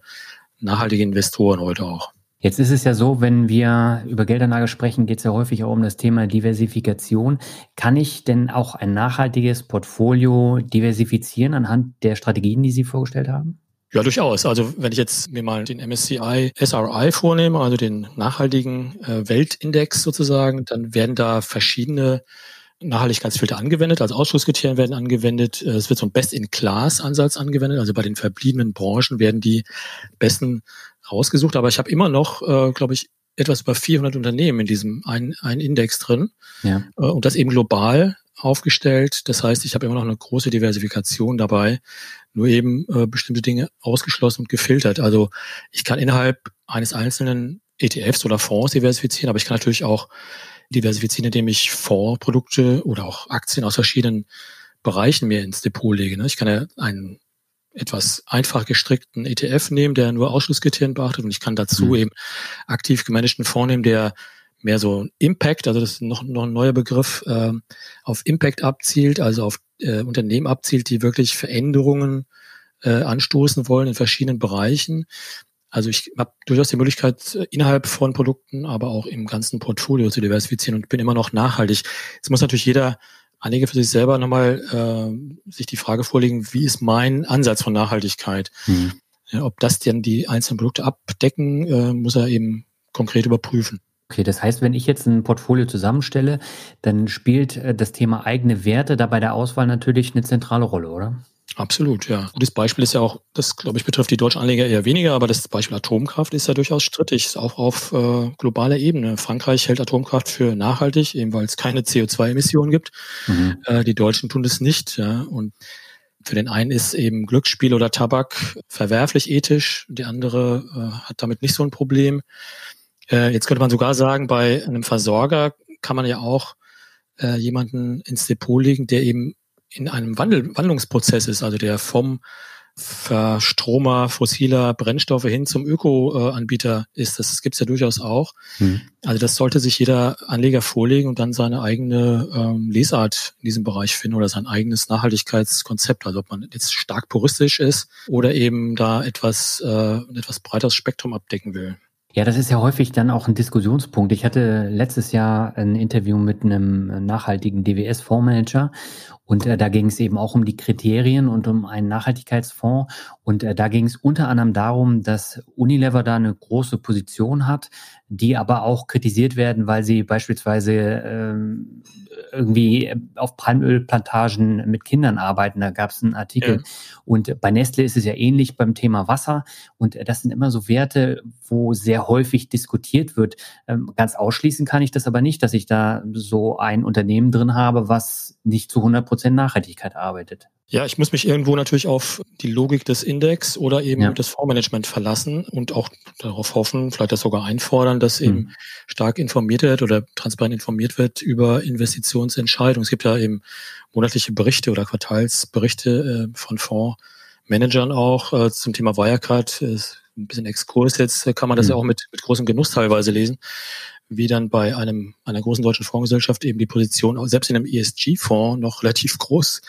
nachhaltige Investoren heute auch. Jetzt ist es ja so, wenn wir über Geldanlage sprechen, geht es ja häufig auch um das Thema Diversifikation. Kann ich denn auch ein nachhaltiges Portfolio diversifizieren anhand der Strategien, die Sie vorgestellt haben? Ja, durchaus. Also wenn ich jetzt mir mal den MSCI SRI vornehme, also den nachhaltigen äh, Weltindex sozusagen, dann werden da verschiedene Nachhaltigkeitsfilter angewendet, also Ausschlusskriterien werden angewendet. Äh, es wird so ein Best-in-Class-Ansatz angewendet. Also bei den verbliebenen Branchen werden die besten rausgesucht, aber ich habe immer noch, äh, glaube ich, etwas über 400 Unternehmen in diesem einen, einen Index drin ja. äh, und das eben global aufgestellt. Das heißt, ich habe immer noch eine große Diversifikation dabei, nur eben äh, bestimmte Dinge ausgeschlossen und gefiltert. Also ich kann innerhalb eines einzelnen ETFs oder Fonds diversifizieren, aber ich kann natürlich auch diversifizieren, indem ich Fondsprodukte oder auch Aktien aus verschiedenen Bereichen mir ins Depot lege. Ne? Ich kann ja einen etwas einfach gestrickten ETF nehmen, der nur Ausschlusskriterien beachtet und ich kann dazu mhm. eben aktiv gemanagten Fonds nehmen, der mehr so Impact, also das ist noch, noch ein neuer Begriff, äh, auf Impact abzielt, also auf äh, Unternehmen abzielt, die wirklich Veränderungen äh, anstoßen wollen in verschiedenen Bereichen. Also ich habe durchaus die Möglichkeit, innerhalb von Produkten, aber auch im ganzen Portfolio zu diversifizieren und bin immer noch nachhaltig. Jetzt muss natürlich jeder Anleger für sich selber nochmal äh, sich die Frage vorlegen, wie ist mein Ansatz von Nachhaltigkeit? Ja, ob das denn die einzelnen Produkte abdecken, äh, muss er eben konkret überprüfen. Okay, das heißt, wenn ich jetzt ein Portfolio zusammenstelle, dann spielt äh, das Thema eigene Werte da bei der Auswahl natürlich eine zentrale Rolle, oder? Absolut, ja. Gutes Beispiel ist ja auch, das glaube ich betrifft die deutschen Anleger eher weniger, aber das Beispiel Atomkraft ist ja durchaus strittig, ist auch auf äh, globaler Ebene. Frankreich hält Atomkraft für nachhaltig, eben weil es keine CO2-Emissionen gibt. Mhm. Äh, die Deutschen tun das nicht, ja. Und für den einen ist eben Glücksspiel oder Tabak verwerflich ethisch, die andere äh, hat damit nicht so ein Problem. Äh, jetzt könnte man sogar sagen, bei einem Versorger kann man ja auch äh, jemanden ins Depot legen, der eben in einem Wandel, Wandlungsprozess ist, also der vom Verstromer fossiler Brennstoffe hin zum Öko-Anbieter ist. Das gibt's ja durchaus auch. Hm. Also das sollte sich jeder Anleger vorlegen und dann seine eigene ähm, Lesart in diesem Bereich finden oder sein eigenes Nachhaltigkeitskonzept. Also ob man jetzt stark puristisch ist oder eben da etwas, äh, ein etwas breiteres Spektrum abdecken will. Ja, das ist ja häufig dann auch ein Diskussionspunkt. Ich hatte letztes Jahr ein Interview mit einem nachhaltigen DWS-Fondsmanager und äh, da ging es eben auch um die Kriterien und um einen Nachhaltigkeitsfonds. Und äh, da ging es unter anderem darum, dass Unilever da eine große Position hat, die aber auch kritisiert werden, weil sie beispielsweise ähm, irgendwie auf Palmölplantagen mit Kindern arbeiten. Da gab es einen Artikel. Ja. Und bei Nestle ist es ja ähnlich beim Thema Wasser. Und das sind immer so Werte, wo sehr häufig diskutiert wird. Ähm, ganz ausschließen kann ich das aber nicht, dass ich da so ein Unternehmen drin habe, was nicht zu 100 Prozent Nachhaltigkeit arbeitet. Ja, ich muss mich irgendwo natürlich auf die Logik des Index oder eben ja. das Fondsmanagement verlassen und auch darauf hoffen, vielleicht das sogar einfordern, dass eben mhm. stark informiert wird oder transparent informiert wird über Investitionsentscheidungen. Es gibt ja eben monatliche Berichte oder Quartalsberichte äh, von Fondsmanagern auch äh, zum Thema Wirecard. Ist ein bisschen Exkurs jetzt, kann man das mhm. ja auch mit, mit großem Genuss teilweise lesen wie dann bei einem einer großen deutschen Fondsgesellschaft eben die Position selbst in einem ESG-Fonds noch relativ groß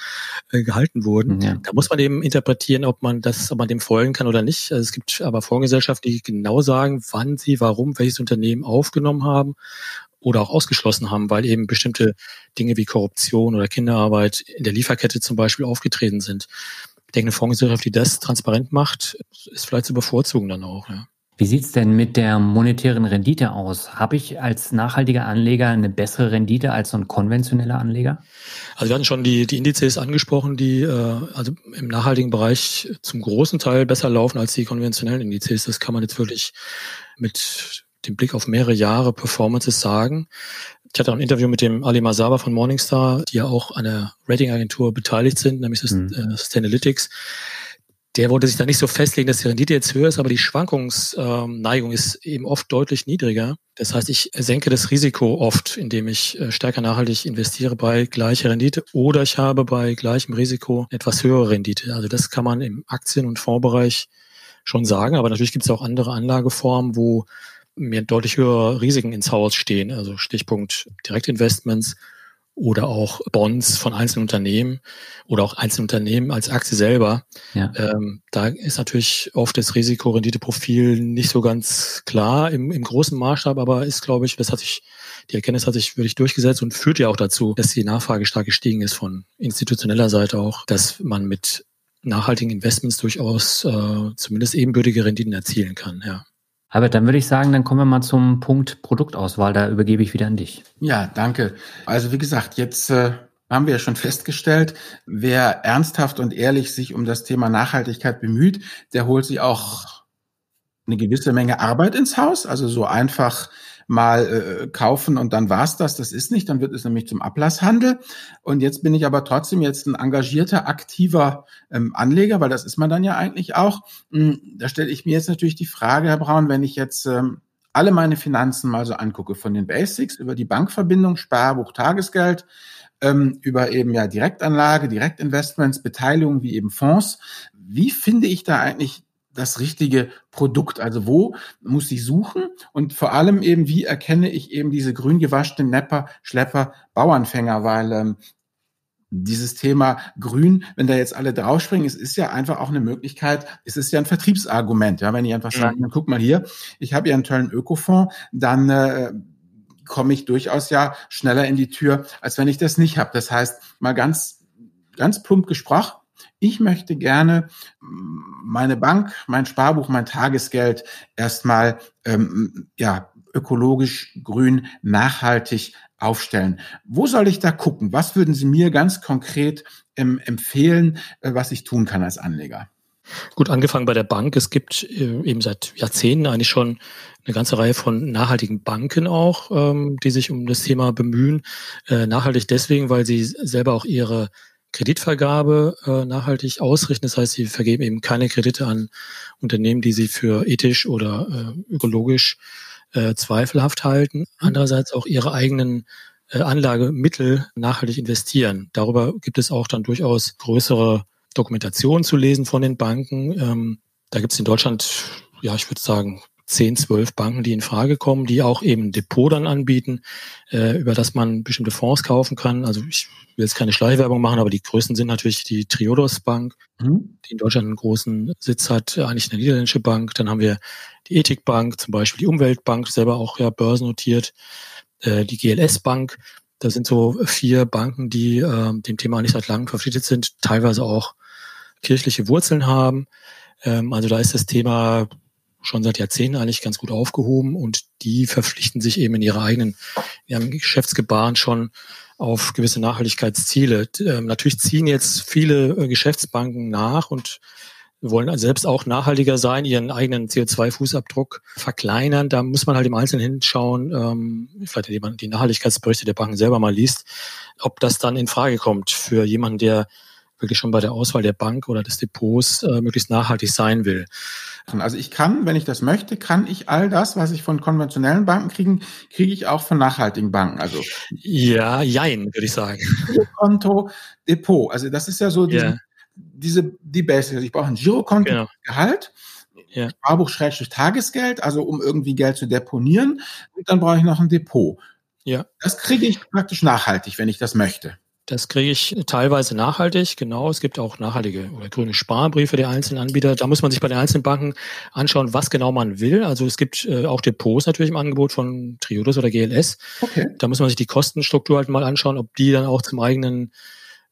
äh, gehalten wurden. Ja. Da muss man eben interpretieren, ob man das, ob man dem folgen kann oder nicht. Also es gibt aber Fondsgesellschaften, die genau sagen, wann sie, warum welches Unternehmen aufgenommen haben oder auch ausgeschlossen haben, weil eben bestimmte Dinge wie Korruption oder Kinderarbeit in der Lieferkette zum Beispiel aufgetreten sind. Ich denke, eine Fondsgesellschaft, die das transparent macht, ist vielleicht zu bevorzugen dann auch. Ja. Wie sieht's denn mit der monetären Rendite aus? Habe ich als nachhaltiger Anleger eine bessere Rendite als so ein konventioneller Anleger? Also wir hatten schon die, die Indizes angesprochen, die äh, also im nachhaltigen Bereich zum großen Teil besser laufen als die konventionellen Indizes. Das kann man jetzt wirklich mit dem Blick auf mehrere Jahre Performances sagen. Ich hatte auch ein Interview mit dem Ali Masaba von Morningstar, die ja auch an der Ratingagentur beteiligt sind, nämlich mhm. Äh, Sustainalytics der wollte sich da nicht so festlegen, dass die Rendite jetzt höher ist, aber die Schwankungsneigung ist eben oft deutlich niedriger. Das heißt, ich senke das Risiko oft, indem ich äh, stärker nachhaltig investiere bei gleicher Rendite oder ich habe bei gleichem Risiko etwas höhere Rendite. Also das kann man im Aktien- und Fondsbereich schon sagen, aber natürlich gibt es auch andere Anlageformen, wo mir deutlich höhere Risiken ins Haus stehen. Also Stichpunkt Direktinvestments oder auch Bonds von einzelnen Unternehmen oder auch einzelne Unternehmen als Aktie selber. Ja. Ähm, da ist natürlich oft das Risikorenditeprofil nicht so ganz klar im, im großen Maßstab, aber ist, glaube ich, das hat sich, die Erkenntnis hat sich wirklich durchgesetzt und führt ja auch dazu, dass die Nachfrage stark gestiegen ist von institutioneller Seite auch, dass man mit nachhaltigen Investments durchaus äh, zumindest ebenbürtige Renditen erzielen kann, ja. Albert, dann würde ich sagen, dann kommen wir mal zum Punkt Produktauswahl. Da übergebe ich wieder an dich. Ja, danke. Also wie gesagt, jetzt äh, haben wir ja schon festgestellt, wer ernsthaft und ehrlich sich um das Thema Nachhaltigkeit bemüht, der holt sich auch eine gewisse Menge Arbeit ins Haus. Also so einfach mal äh, kaufen und dann war's das. Das ist nicht, dann wird es nämlich zum Ablasshandel. Und jetzt bin ich aber trotzdem jetzt ein engagierter, aktiver ähm, Anleger, weil das ist man dann ja eigentlich auch. Hm, da stelle ich mir jetzt natürlich die Frage, Herr Braun, wenn ich jetzt ähm, alle meine Finanzen mal so angucke, von den Basics über die Bankverbindung, Sparbuch, Tagesgeld, ähm, über eben ja Direktanlage, Direktinvestments, Beteiligung wie eben Fonds. Wie finde ich da eigentlich das richtige Produkt? Also wo muss ich suchen? Und vor allem eben, wie erkenne ich eben diese grün gewaschenen Nepper, Schlepper, Bauernfänger? Weil ähm, dieses Thema Grün, wenn da jetzt alle draufspringen, es ist ja einfach auch eine Möglichkeit, es ist ja ein Vertriebsargument. Ja, wenn ich einfach sage, guck mal hier, ich habe ja einen tollen Ökofonds, dann äh, komme ich durchaus ja schneller in die Tür, als wenn ich das nicht habe. Das heißt, mal ganz, ganz plump gesprochen, ich möchte gerne meine Bank, mein Sparbuch, mein Tagesgeld erstmal ähm, ja, ökologisch, grün, nachhaltig aufstellen. Wo soll ich da gucken? Was würden Sie mir ganz konkret ähm, empfehlen, äh, was ich tun kann als Anleger? Gut, angefangen bei der Bank. Es gibt äh, eben seit Jahrzehnten eigentlich schon eine ganze Reihe von nachhaltigen Banken auch, ähm, die sich um das Thema bemühen. Äh, nachhaltig deswegen, weil sie selber auch ihre Kreditvergabe äh, nachhaltig ausrichten. Das heißt, sie vergeben eben keine Kredite an Unternehmen, die sie für ethisch oder äh, ökologisch äh, zweifelhaft halten. Andererseits auch ihre eigenen äh, Anlagemittel nachhaltig investieren. Darüber gibt es auch dann durchaus größere Dokumentationen zu lesen von den Banken. Ähm, da gibt es in Deutschland, ja, ich würde sagen, zehn, zwölf Banken, die in Frage kommen, die auch eben Depot dann anbieten, äh, über das man bestimmte Fonds kaufen kann. Also ich will jetzt keine Schleichwerbung machen, aber die größten sind natürlich die Triodos Bank, mhm. die in Deutschland einen großen Sitz hat, eigentlich eine niederländische Bank. Dann haben wir die Ethikbank, zum Beispiel die Umweltbank, selber auch ja börsennotiert, äh, die GLS Bank. Da sind so vier Banken, die äh, dem Thema nicht seit langem verpflichtet sind, teilweise auch kirchliche Wurzeln haben. Ähm, also da ist das Thema schon seit Jahrzehnten eigentlich ganz gut aufgehoben und die verpflichten sich eben in ihrer eigenen in ihrem Geschäftsgebaren schon auf gewisse Nachhaltigkeitsziele. Ähm, natürlich ziehen jetzt viele äh, Geschäftsbanken nach und wollen selbst auch nachhaltiger sein, ihren eigenen CO2-Fußabdruck verkleinern. Da muss man halt im Einzelnen hinschauen, ähm, vielleicht wenn jemand die Nachhaltigkeitsberichte der Banken selber mal liest, ob das dann in Frage kommt für jemanden, der wirklich schon bei der Auswahl der Bank oder des Depots äh, möglichst nachhaltig sein will. Also ich kann, wenn ich das möchte, kann ich all das, was ich von konventionellen Banken kriege, kriege ich auch von nachhaltigen Banken. Also ja, jein, würde ich sagen. Konto, Depot. Also das ist ja so die, yeah. diese die Basics. Also ich brauche ein Girokonto, genau. Gehalt. ja. Sparbuch schrägstrich Tagesgeld, also um irgendwie Geld zu deponieren. Und dann brauche ich noch ein Depot. Ja. Das kriege ich praktisch nachhaltig, wenn ich das möchte. Das kriege ich teilweise nachhaltig, genau. Es gibt auch nachhaltige oder grüne Sparbriefe der einzelnen Anbieter. Da muss man sich bei den einzelnen Banken anschauen, was genau man will. Also es gibt äh, auch Depots natürlich im Angebot von Triodos oder GLS. Okay. Da muss man sich die Kostenstruktur halt mal anschauen, ob die dann auch zum eigenen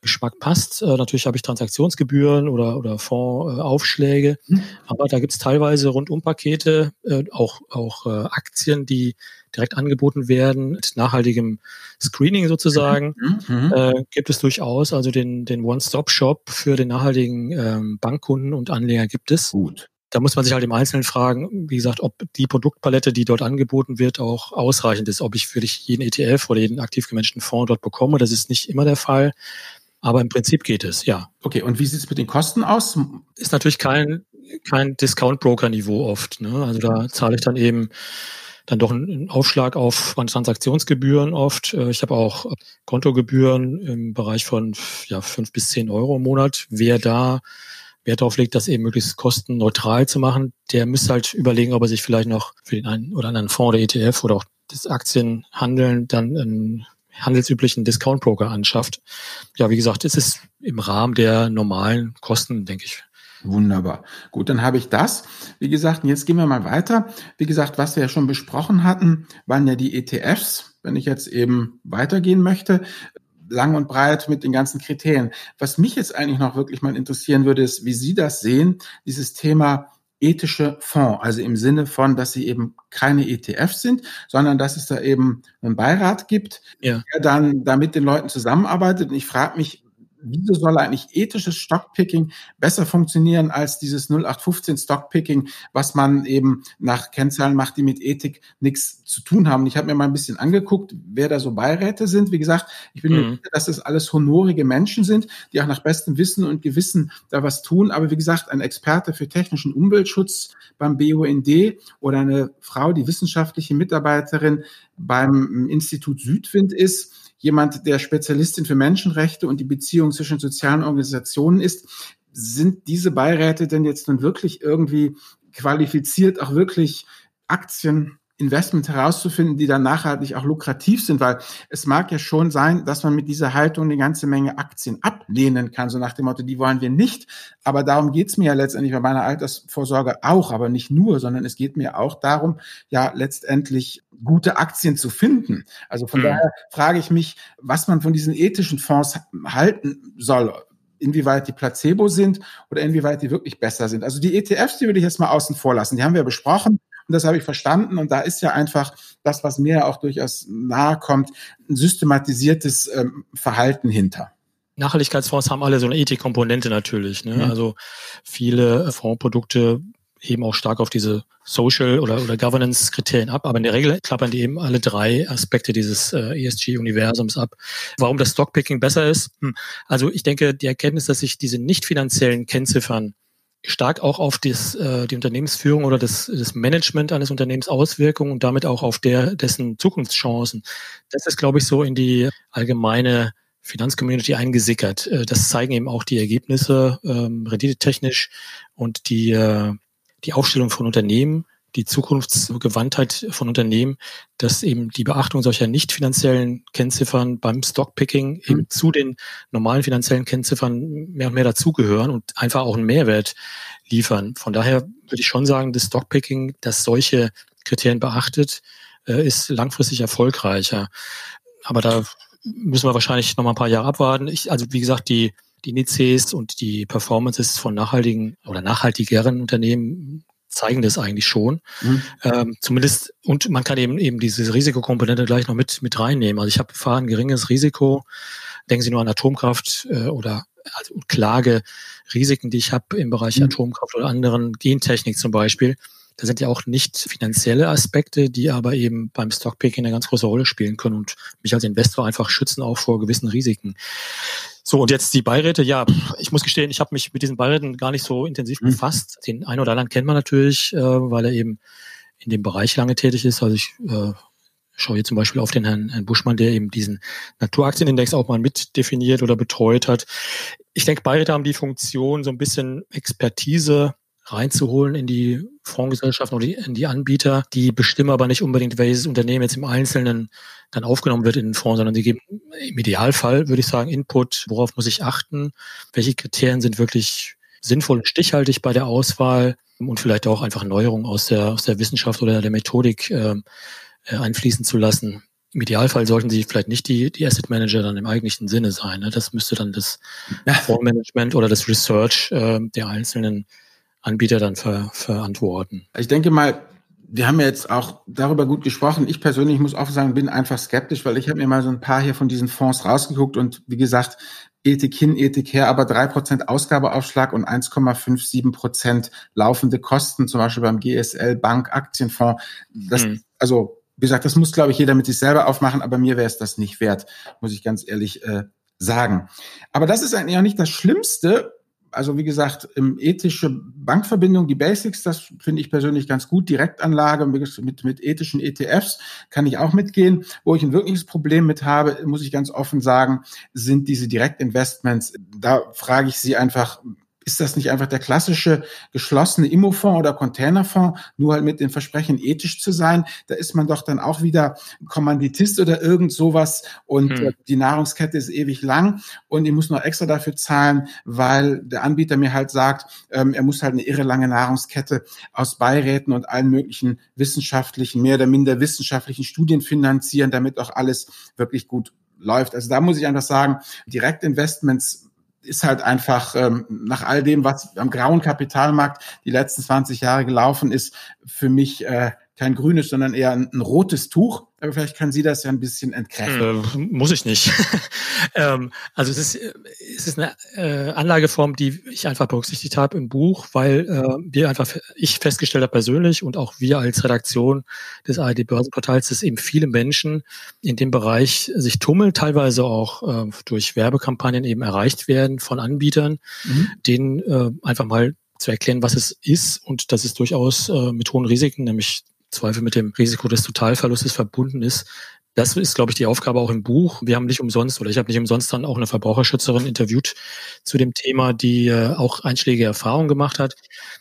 Geschmack passt. Äh, natürlich habe ich Transaktionsgebühren oder, oder Fondsaufschläge, äh, mhm. aber da gibt es teilweise Rundumpakete, äh, auch, auch äh, Aktien, die direkt angeboten werden, mit nachhaltigem Screening sozusagen, mhm. mhm. äh, gibt es durchaus. Also den, den One-Stop-Shop für den nachhaltigen ähm, Bankkunden und Anleger gibt es. Gut. Da muss man sich halt im Einzelnen fragen, wie gesagt, ob die Produktpalette, die dort angeboten wird, auch ausreichend ist, ob ich für jeden ETF oder jeden aktiv gemanagten Fonds dort bekomme. Das ist nicht immer der Fall. Aber im Prinzip geht es, ja. Okay, und wie sieht es mit den Kosten aus? Ist natürlich kein, kein Discount-Broker-Niveau oft. Ne? Also da zahle ich dann eben dann doch einen Aufschlag auf meine Transaktionsgebühren oft. Äh, ich habe auch Kontogebühren im Bereich von ja, fünf bis zehn Euro im Monat. Wer da Wert darauf legt, das eben möglichst kostenneutral zu machen, der müsste halt überlegen, ob er sich vielleicht noch für den einen oder anderen Fonds oder ETF oder auch das Aktienhandeln dann einen handelsüblichen Discount-Broker anschafft. Ja, wie gesagt, es ist im Rahmen der normalen Kosten, denke ich. Wunderbar. Gut, dann habe ich das. Wie gesagt, jetzt gehen wir mal weiter. Wie gesagt, was wir ja schon besprochen hatten, waren ja die ETFs. Wenn ich jetzt eben weitergehen möchte, lang und breit mit den ganzen Kriterien. Was mich jetzt eigentlich noch wirklich mal interessieren würde, ist, wie Sie das sehen, dieses Thema ethische Fonds, also im Sinne von, dass sie eben keine ETFs sind, sondern dass es da eben einen Beirat gibt, ja. der dann da mit den Leuten zusammenarbeitet. Und ich frage mich, wieso soll eigentlich ethisches Stockpicking besser funktionieren als dieses 0815 Stockpicking, was man eben nach Kennzahlen macht, die mit Ethik nichts zu tun haben. Ich habe mir mal ein bisschen angeguckt, wer da so Beiräte sind. Wie gesagt, ich bin mhm. mir sicher, dass das alles honorige Menschen sind, die auch nach bestem Wissen und Gewissen da was tun. Aber wie gesagt, ein Experte für technischen Umweltschutz beim BUND oder eine Frau, die wissenschaftliche Mitarbeiterin beim Institut Südwind ist, jemand, der Spezialistin für Menschenrechte und die Beziehung zwischen sozialen Organisationen ist. Sind diese Beiräte denn jetzt nun wirklich irgendwie qualifiziert, auch wirklich Aktien Investment herauszufinden, die dann nachhaltig auch lukrativ sind, weil es mag ja schon sein, dass man mit dieser Haltung eine ganze Menge Aktien ablehnen kann, so nach dem Motto, die wollen wir nicht. Aber darum geht's mir ja letztendlich bei meiner Altersvorsorge auch, aber nicht nur, sondern es geht mir auch darum, ja letztendlich gute Aktien zu finden. Also von mhm. daher frage ich mich, was man von diesen ethischen Fonds halten soll inwieweit die Placebo sind oder inwieweit die wirklich besser sind. Also die ETFs, die würde ich jetzt mal außen vor lassen. Die haben wir besprochen. Und das habe ich verstanden. Und da ist ja einfach das, was mir auch durchaus nahe kommt, ein systematisiertes ähm, Verhalten hinter. Nachhaltigkeitsfonds haben alle so eine Ethikkomponente natürlich. Ne? Mhm. Also viele Fondsprodukte eben auch stark auf diese Social- oder, oder Governance-Kriterien ab, aber in der Regel klappern die eben alle drei Aspekte dieses äh, ESG-Universums ab. Warum das Stockpicking besser ist? Hm. Also ich denke, die Erkenntnis, dass sich diese nicht finanziellen Kennziffern stark auch auf das, äh, die Unternehmensführung oder das, das Management eines Unternehmens Auswirkungen und damit auch auf der, dessen Zukunftschancen. Das ist, glaube ich, so in die allgemeine Finanzcommunity eingesickert. Äh, das zeigen eben auch die Ergebnisse ähm, renditetechnisch und die, äh, die Aufstellung von Unternehmen die Zukunftsgewandtheit von Unternehmen, dass eben die Beachtung solcher nicht finanziellen Kennziffern beim Stockpicking mhm. eben zu den normalen finanziellen Kennziffern mehr und mehr dazugehören und einfach auch einen Mehrwert liefern. Von daher würde ich schon sagen, das Stockpicking, das solche Kriterien beachtet, äh, ist langfristig erfolgreicher. Aber da müssen wir wahrscheinlich noch mal ein paar Jahre abwarten. Ich, also wie gesagt, die die Indizes und die Performances von nachhaltigen oder nachhaltigeren Unternehmen zeigen das eigentlich schon. Mhm. Ähm, zumindest, und man kann eben eben diese Risikokomponente gleich noch mit, mit reinnehmen. Also ich habe fahre ein geringes Risiko. Denken Sie nur an Atomkraft äh, oder also Klagerisiken, die ich habe im Bereich mhm. Atomkraft oder anderen Gentechnik zum Beispiel. Da sind ja auch nicht finanzielle Aspekte, die aber eben beim Stockpicking eine ganz große Rolle spielen können und mich als Investor einfach schützen auch vor gewissen Risiken. So, und jetzt die Beiräte. Ja, ich muss gestehen, ich habe mich mit diesen Beiräten gar nicht so intensiv mhm. befasst. Den einen oder anderen kennt man natürlich, äh, weil er eben in dem Bereich lange tätig ist. Also ich äh, schaue hier zum Beispiel auf den Herrn, Herrn Buschmann, der eben diesen Naturaktienindex auch mal mit definiert oder betreut hat. Ich denke, Beiräte haben die Funktion, so ein bisschen Expertise reinzuholen in die Fondsgesellschaften oder in die Anbieter. Die bestimmen aber nicht unbedingt, welches Unternehmen jetzt im Einzelnen dann aufgenommen wird in den Fonds, sondern die geben im Idealfall, würde ich sagen, Input, worauf muss ich achten, welche Kriterien sind wirklich sinnvoll und stichhaltig bei der Auswahl und vielleicht auch einfach Neuerungen aus der, aus der Wissenschaft oder der Methodik äh, einfließen zu lassen. Im Idealfall sollten sie vielleicht nicht die, die Asset Manager dann im eigentlichen Sinne sein. Ne? Das müsste dann das Fondsmanagement oder das Research äh, der einzelnen Anbieter dann ver, verantworten. Ich denke mal, wir haben ja jetzt auch darüber gut gesprochen. Ich persönlich muss auch sagen, bin einfach skeptisch, weil ich habe mir mal so ein paar hier von diesen Fonds rausgeguckt und wie gesagt, Ethik hin, Ethik her, aber drei Prozent Ausgabeaufschlag und 1,57 Prozent laufende Kosten, zum Beispiel beim GSL Bank Aktienfonds. Das, hm. Also, wie gesagt, das muss, glaube ich, jeder mit sich selber aufmachen, aber mir wäre es das nicht wert, muss ich ganz ehrlich äh, sagen. Aber das ist eigentlich auch nicht das Schlimmste, also wie gesagt, im ethische Bankverbindung, die Basics, das finde ich persönlich ganz gut. Direktanlage mit, mit ethischen ETFs kann ich auch mitgehen. Wo ich ein wirkliches Problem mit habe, muss ich ganz offen sagen, sind diese Direktinvestments. Da frage ich Sie einfach, ist das nicht einfach der klassische geschlossene Immofonds oder Containerfonds, nur halt mit dem Versprechen, ethisch zu sein? Da ist man doch dann auch wieder Kommanditist oder irgend sowas und hm. Äh, die Nahrungskette ist ewig lang und ich muss noch extra dafür zahlen, weil der Anbieter mir halt sagt, ähm, er muss halt eine irre lange Nahrungskette aus Beiräten und allen möglichen wissenschaftlichen, mehr oder minder wissenschaftlichen Studien finanzieren, damit auch alles wirklich gut läuft. Also da muss ich einfach sagen, Direktinvestments ist halt einfach ähm, nach all dem, was am grauen Kapitalmarkt die letzten 20 Jahre gelaufen ist, für mich äh, kein grünes, sondern eher ein, ein, rotes Tuch. Aber vielleicht kann sie das ja ein bisschen entkräften. Äh, muss ich nicht. [laughs] ähm, also es ist, es ist eine äh, Anlageform, die ich einfach berücksichtigt habe im Buch, weil äh, wir einfach, ich festgestellt habe persönlich und auch wir als Redaktion des ARD Börsenportals, dass eben viele Menschen in dem Bereich sich tummeln, teilweise auch äh, durch Werbekampagnen eben erreicht werden von Anbietern, mhm. denen äh, einfach mal zu erklären, was es ist und dass es durchaus äh, mit hohen Risiken, nämlich Zweifel mit dem Risiko des Totalverlustes verbunden ist. Das ist, glaube ich, die Aufgabe auch im Buch. Wir haben nicht umsonst oder ich habe nicht umsonst dann auch eine Verbraucherschützerin interviewt zu dem Thema, die äh, auch einschlägige Erfahrungen gemacht hat.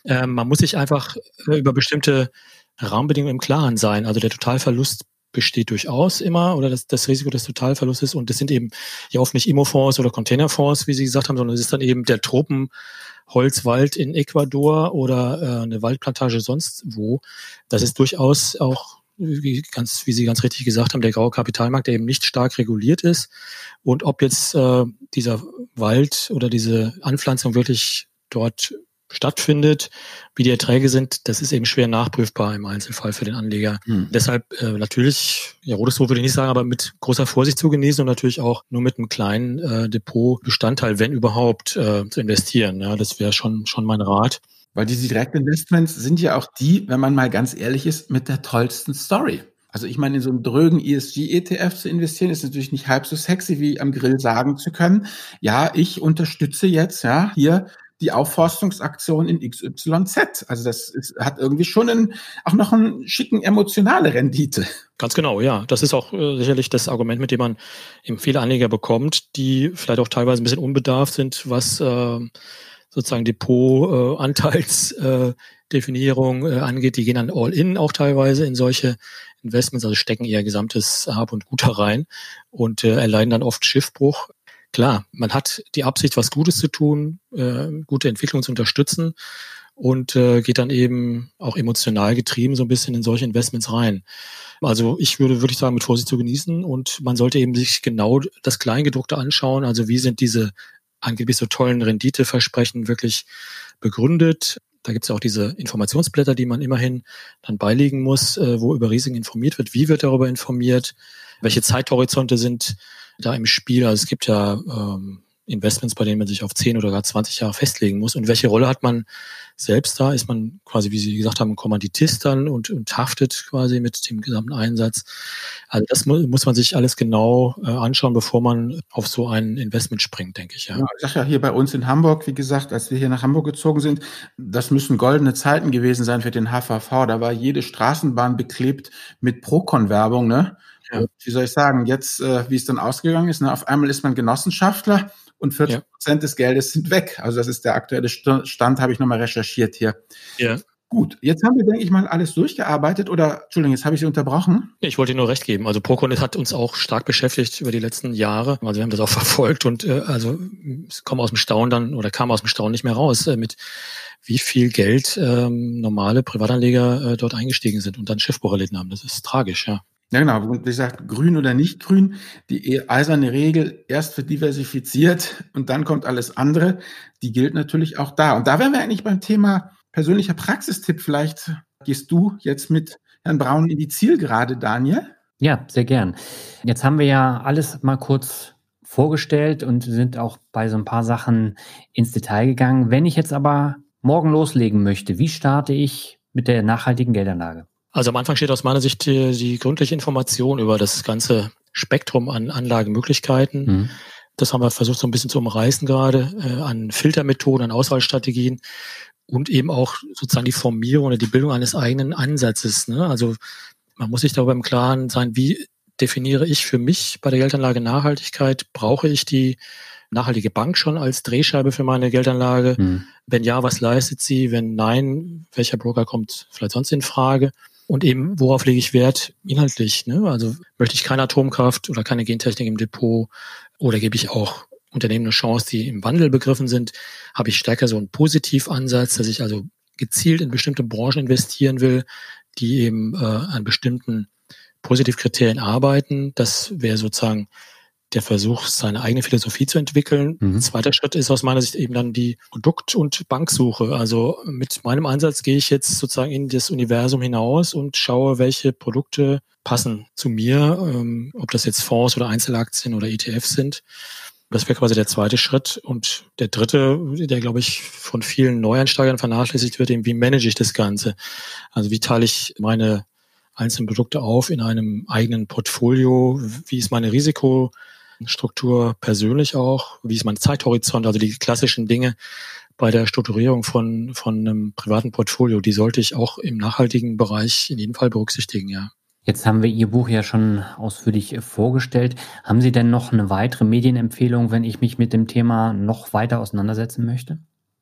Ähm, man muss sich einfach äh, über bestimmte Rahmenbedingungen im Klaren sein. Also der Totalverlust besteht durchaus immer oder das, das Risiko des Totalverlustes und das sind eben ja oft nicht Immofonds oder Containerfonds, wie Sie gesagt haben, sondern es ist dann eben der Tropen Holzwald in Ecuador oder äh, eine Waldplantage sonst wo. Das ist durchaus auch wie, ganz, wie Sie ganz richtig gesagt haben, der graue Kapitalmarkt, der eben nicht stark reguliert ist. Und ob jetzt äh, dieser Wald oder diese Anpflanzung wirklich dort stattfindet, wie die Erträge sind, das ist eben schwer nachprüfbar im Einzelfall für den Anleger. Hm. Deshalb äh, natürlich, ja, rotes Rot würde ich nicht sagen, aber mit großer Vorsicht zu genießen und natürlich auch nur mit einem kleinen äh, Depotbestandteil, wenn überhaupt, äh, zu investieren. Ja, das wäre schon, schon mein Rat. Weil diese Direktinvestments sind ja auch die, wenn man mal ganz ehrlich ist, mit der tollsten Story. Also ich meine, in so einen drögen ESG-ETF zu investieren, ist natürlich nicht halb so sexy, wie am Grill sagen zu können. Ja, ich unterstütze jetzt, ja, hier die Aufforstungsaktion in XYZ. Also das ist, hat irgendwie schon einen, auch noch einen schicken emotionale Rendite. Ganz genau, ja. Das ist auch äh, sicherlich das Argument, mit dem man eben viele Anleger bekommt, die vielleicht auch teilweise ein bisschen unbedarft sind, was äh, sozusagen Depot-Anteilsdefinierung äh, äh, angeht. Die gehen dann all in auch teilweise in solche Investments, also stecken ihr gesamtes Hab und Gut rein und äh, erleiden dann oft Schiffbruch klar, man hat die Absicht, was Gutes zu tun, äh, gute Entwicklung zu unterstützen und äh, geht dann eben auch emotional getrieben so ein bisschen in solche Investments rein. Also ich würde wirklich sagen, mit Vorsicht zu genießen und man sollte eben sich genau das Kleingedruckte anschauen. Also wie sind diese angeblich so tollen Renditeversprechen wirklich begründet? Da gibt es ja auch diese Informationsblätter, die man immerhin dann beilegen muss, äh, wo über Risiken informiert wird. Wie wird darüber informiert? Welche Zeithorizonte sind da im Spiel. Also es gibt ja ähm, Investments, bei denen man sich auf 10 oder gar 20 Jahre festlegen muss. Und welche Rolle hat man selbst da? Ist man quasi, wie Sie gesagt haben, Kommanditist dann und, und haftet quasi mit dem gesamten Einsatz? Also das mu muss man sich alles genau äh, anschauen, bevor man auf so ein Investment springt, denke ich. Ja. ja ich sage ja hier bei uns in Hamburg, wie gesagt, als wir hier nach Hamburg gezogen sind, das müssen goldene Zeiten gewesen sein für den HVV. Da war jede Straßenbahn beklebt mit Procon-Werbung, ne? Ja. wie soll ich sagen, jetzt, äh, wie es dann ausgegangen ist, ne, auf einmal ist man Genossenschaftler und 40 Prozent ja. des Geldes sind weg. Also das ist der aktuelle Stand, habe ich nochmal recherchiert hier. Ja. Gut, jetzt haben wir, denke ich mal, alles durchgearbeitet oder, Entschuldigung, jetzt habe ich Sie unterbrochen. Ich wollte Ihnen nur recht geben. Also ProConnect hat uns auch stark beschäftigt über die letzten Jahre. Also wir haben das auch [laughs] verfolgt und äh, also es kommen aus dem Staunen dann oder kam aus dem Staunen nicht mehr raus, äh, mit wie viel Geld ähm, normale Privatanleger äh, dort eingestiegen sind und dann Schiffbruch erlitten haben. Das ist tragisch, ja. Ja, genau. Und wie gesagt, grün oder nicht grün, die e-, eiserne Regel erst für diversifiziert [laughs] und dann kommt alles andere, die gilt natürlich auch da. Und da wären wir eigentlich beim Thema persönlicher Praxistipp. Vielleicht gehst du jetzt mit Herrn Braun in die Zielgerade, Daniel. Ja, sehr gern. Jetzt haben wir ja alles mal kurz vorgestellt und sind auch bei so ein paar Sachen ins Detail gegangen. Wenn ich jetzt aber morgen loslegen möchte, wie starte ich mit der nachhaltigen Geldanlage? Also am Anfang steht aus meiner Sicht die, die gründliche Information über das ganze Spektrum an Anlagemöglichkeiten. Mhm. Das haben wir versucht so ein bisschen zu umreißen gerade, äh, an Filtermethoden, an Auswahlstrategien und eben auch sozusagen die Formierung oder die Bildung eines eigenen Ansatzes. Ne? Also man muss sich darüber im Klaren sein, wie definiere ich für mich bei der Geldanlage Nachhaltigkeit? Brauche ich die nachhaltige Bank schon als Drehscheibe für meine Geldanlage? Hm. Wenn ja, was leistet sie? Wenn nein, welcher Broker kommt vielleicht sonst in Frage? Und eben, worauf lege ich Wert inhaltlich? Ne? Also möchte ich keine Atomkraft oder keine Gentechnik im Depot oder gebe ich auch Unternehmen eine Chance, die im Wandel begriffen sind, habe ich stärker so einen Positivansatz, dass ich also gezielt in bestimmte Branchen investieren will, die eben äh, an bestimmten Positivkriterien arbeiten. Das wäre sozusagen der Versuch, seine eigene Philosophie zu entwickeln. Mhm. Zweiter Schritt ist aus meiner Sicht eben dann die Produkt- und Banksuche. Also mit meinem Ansatz gehe ich jetzt sozusagen in das Universum hinaus und schaue, welche Produkte passen zu mir, ähm, ob das jetzt Fonds oder Einzelaktien oder ETFs sind. Das wäre quasi der zweite Schritt. Und der dritte, der, glaube ich, von vielen Neueinsteigern vernachlässigt wird, eben, wie manage ich das Ganze? Also wie teile ich meine einzelnen Produkte auf in einem eigenen Portfolio? Wie ist meine Risikostruktur persönlich auch? Wie ist mein Zeithorizont? Also die klassischen Dinge bei der Strukturierung von, von einem privaten Portfolio, die sollte ich auch im nachhaltigen Bereich in jedem Fall berücksichtigen, ja. Jetzt haben wir Ihr Buch ja schon ausführlich vorgestellt. Haben Sie denn noch eine weitere Medienempfehlung, wenn ich mich mit dem Thema noch weiter auseinandersetzen möchte?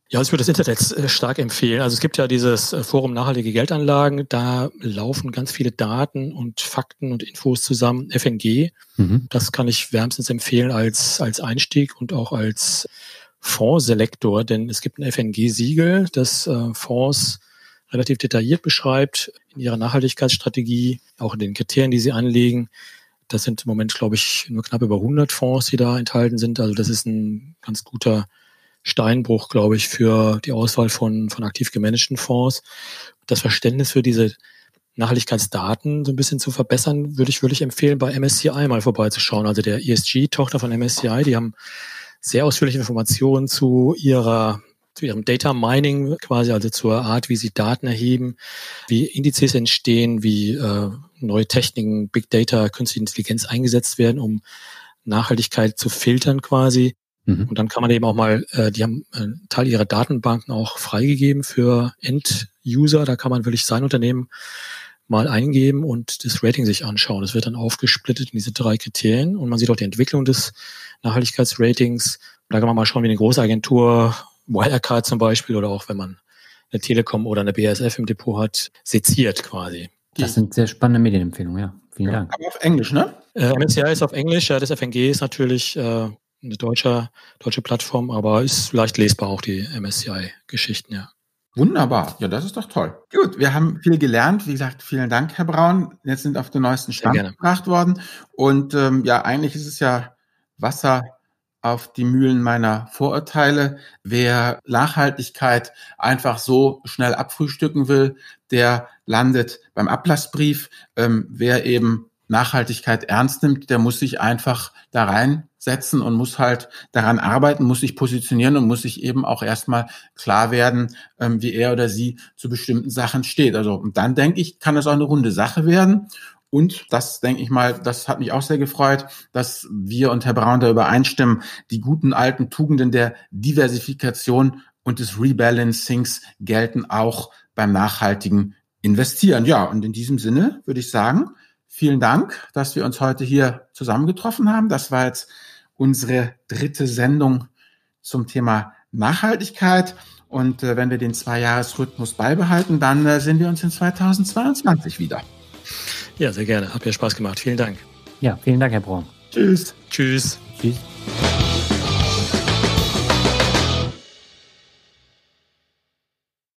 Ja, ich würde das Internet äh, stark empfehlen. Also es gibt ja dieses äh, Forum Nachhaltige Geldanlagen, da laufen ganz viele Daten und Fakten und Infos zusammen. FNG, mhm. das kann ich wärmstens empfehlen als, als Einstieg und auch als Fondsselektor, denn es gibt ein FNG-Siegel, das äh, Fonds relativ detailliert beschreibt in ihrer Nachhaltigkeitsstrategie, auch in den Kriterien, die sie anlegen. Das sind im Moment, glaube ich, nur knapp über 100 Fonds, die da enthalten sind. Also das ist ein ganz guter Steinbruch, glaube ich, für die Auswahl von, von aktiv gemanagten Fonds. Das Verständnis für diese Nachhaltigkeitsdaten so ein bisschen zu verbessern, würde ich wirklich empfehlen, bei MSCI mal vorbeizuschauen. Also der ESG-Tochter von MSCI, die haben sehr ausführliche Informationen zu ihrer zu ihrem Data Mining quasi, also zur Art, wie sie Daten erheben, wie Indizes entstehen, wie äh, neue Techniken, Big Data, künstliche Intelligenz eingesetzt werden, um Nachhaltigkeit zu filtern quasi. Mhm. Und dann kann man eben auch mal, äh, die haben einen Teil ihrer Datenbanken auch freigegeben für End-User. Da kann man wirklich sein Unternehmen mal eingeben und das Rating sich anschauen. Das wird dann aufgesplittet in diese drei Kriterien und man sieht auch die Entwicklung des Nachhaltigkeitsratings. Da kann man mal schauen, wie eine große Agentur Wirecard zum Beispiel oder auch wenn man eine Telekom oder eine BASF im Depot hat, seziert quasi. Das sind sehr spannende Medienempfehlungen, ja. Vielen ja, Dank. Aber auf Englisch, ne? Äh, MSCI ist auf Englisch, ja, das FNG ist natürlich äh, eine deutsche, deutsche Plattform, aber ist leicht lesbar auch die MSCI-Geschichten, ja. Wunderbar. Ja, das ist doch toll. Gut, wir haben viel gelernt. Wie gesagt, vielen Dank, Herr Braun. Jetzt sind auf den neuesten Stand gebracht worden. Und ähm, ja, eigentlich ist es ja Wasser auf die Mühlen meiner Vorurteile. Wer Nachhaltigkeit einfach so schnell abfrühstücken will, der landet beim Ablassbrief. Ähm, wer eben Nachhaltigkeit ernst nimmt, der muss sich einfach da reinsetzen und muss halt daran arbeiten, muss sich positionieren und muss sich eben auch erstmal klar werden, ähm, wie er oder sie zu bestimmten Sachen steht. Also, und dann denke ich, kann das auch eine runde Sache werden. Und das denke ich mal, das hat mich auch sehr gefreut, dass wir und Herr Braun da übereinstimmen, die guten alten Tugenden der Diversifikation und des Rebalancings gelten auch beim nachhaltigen Investieren. Ja, und in diesem Sinne würde ich sagen, vielen Dank, dass wir uns heute hier zusammengetroffen haben. Das war jetzt unsere dritte Sendung zum Thema Nachhaltigkeit. Und äh, wenn wir den Zwei-Jahres-Rhythmus beibehalten, dann äh, sehen wir uns in 2022 wieder. Ja, sehr gerne. Hat mir Spaß gemacht. Vielen Dank. Ja, vielen Dank, Herr Braun. Tschüss. Tschüss. Tschüss.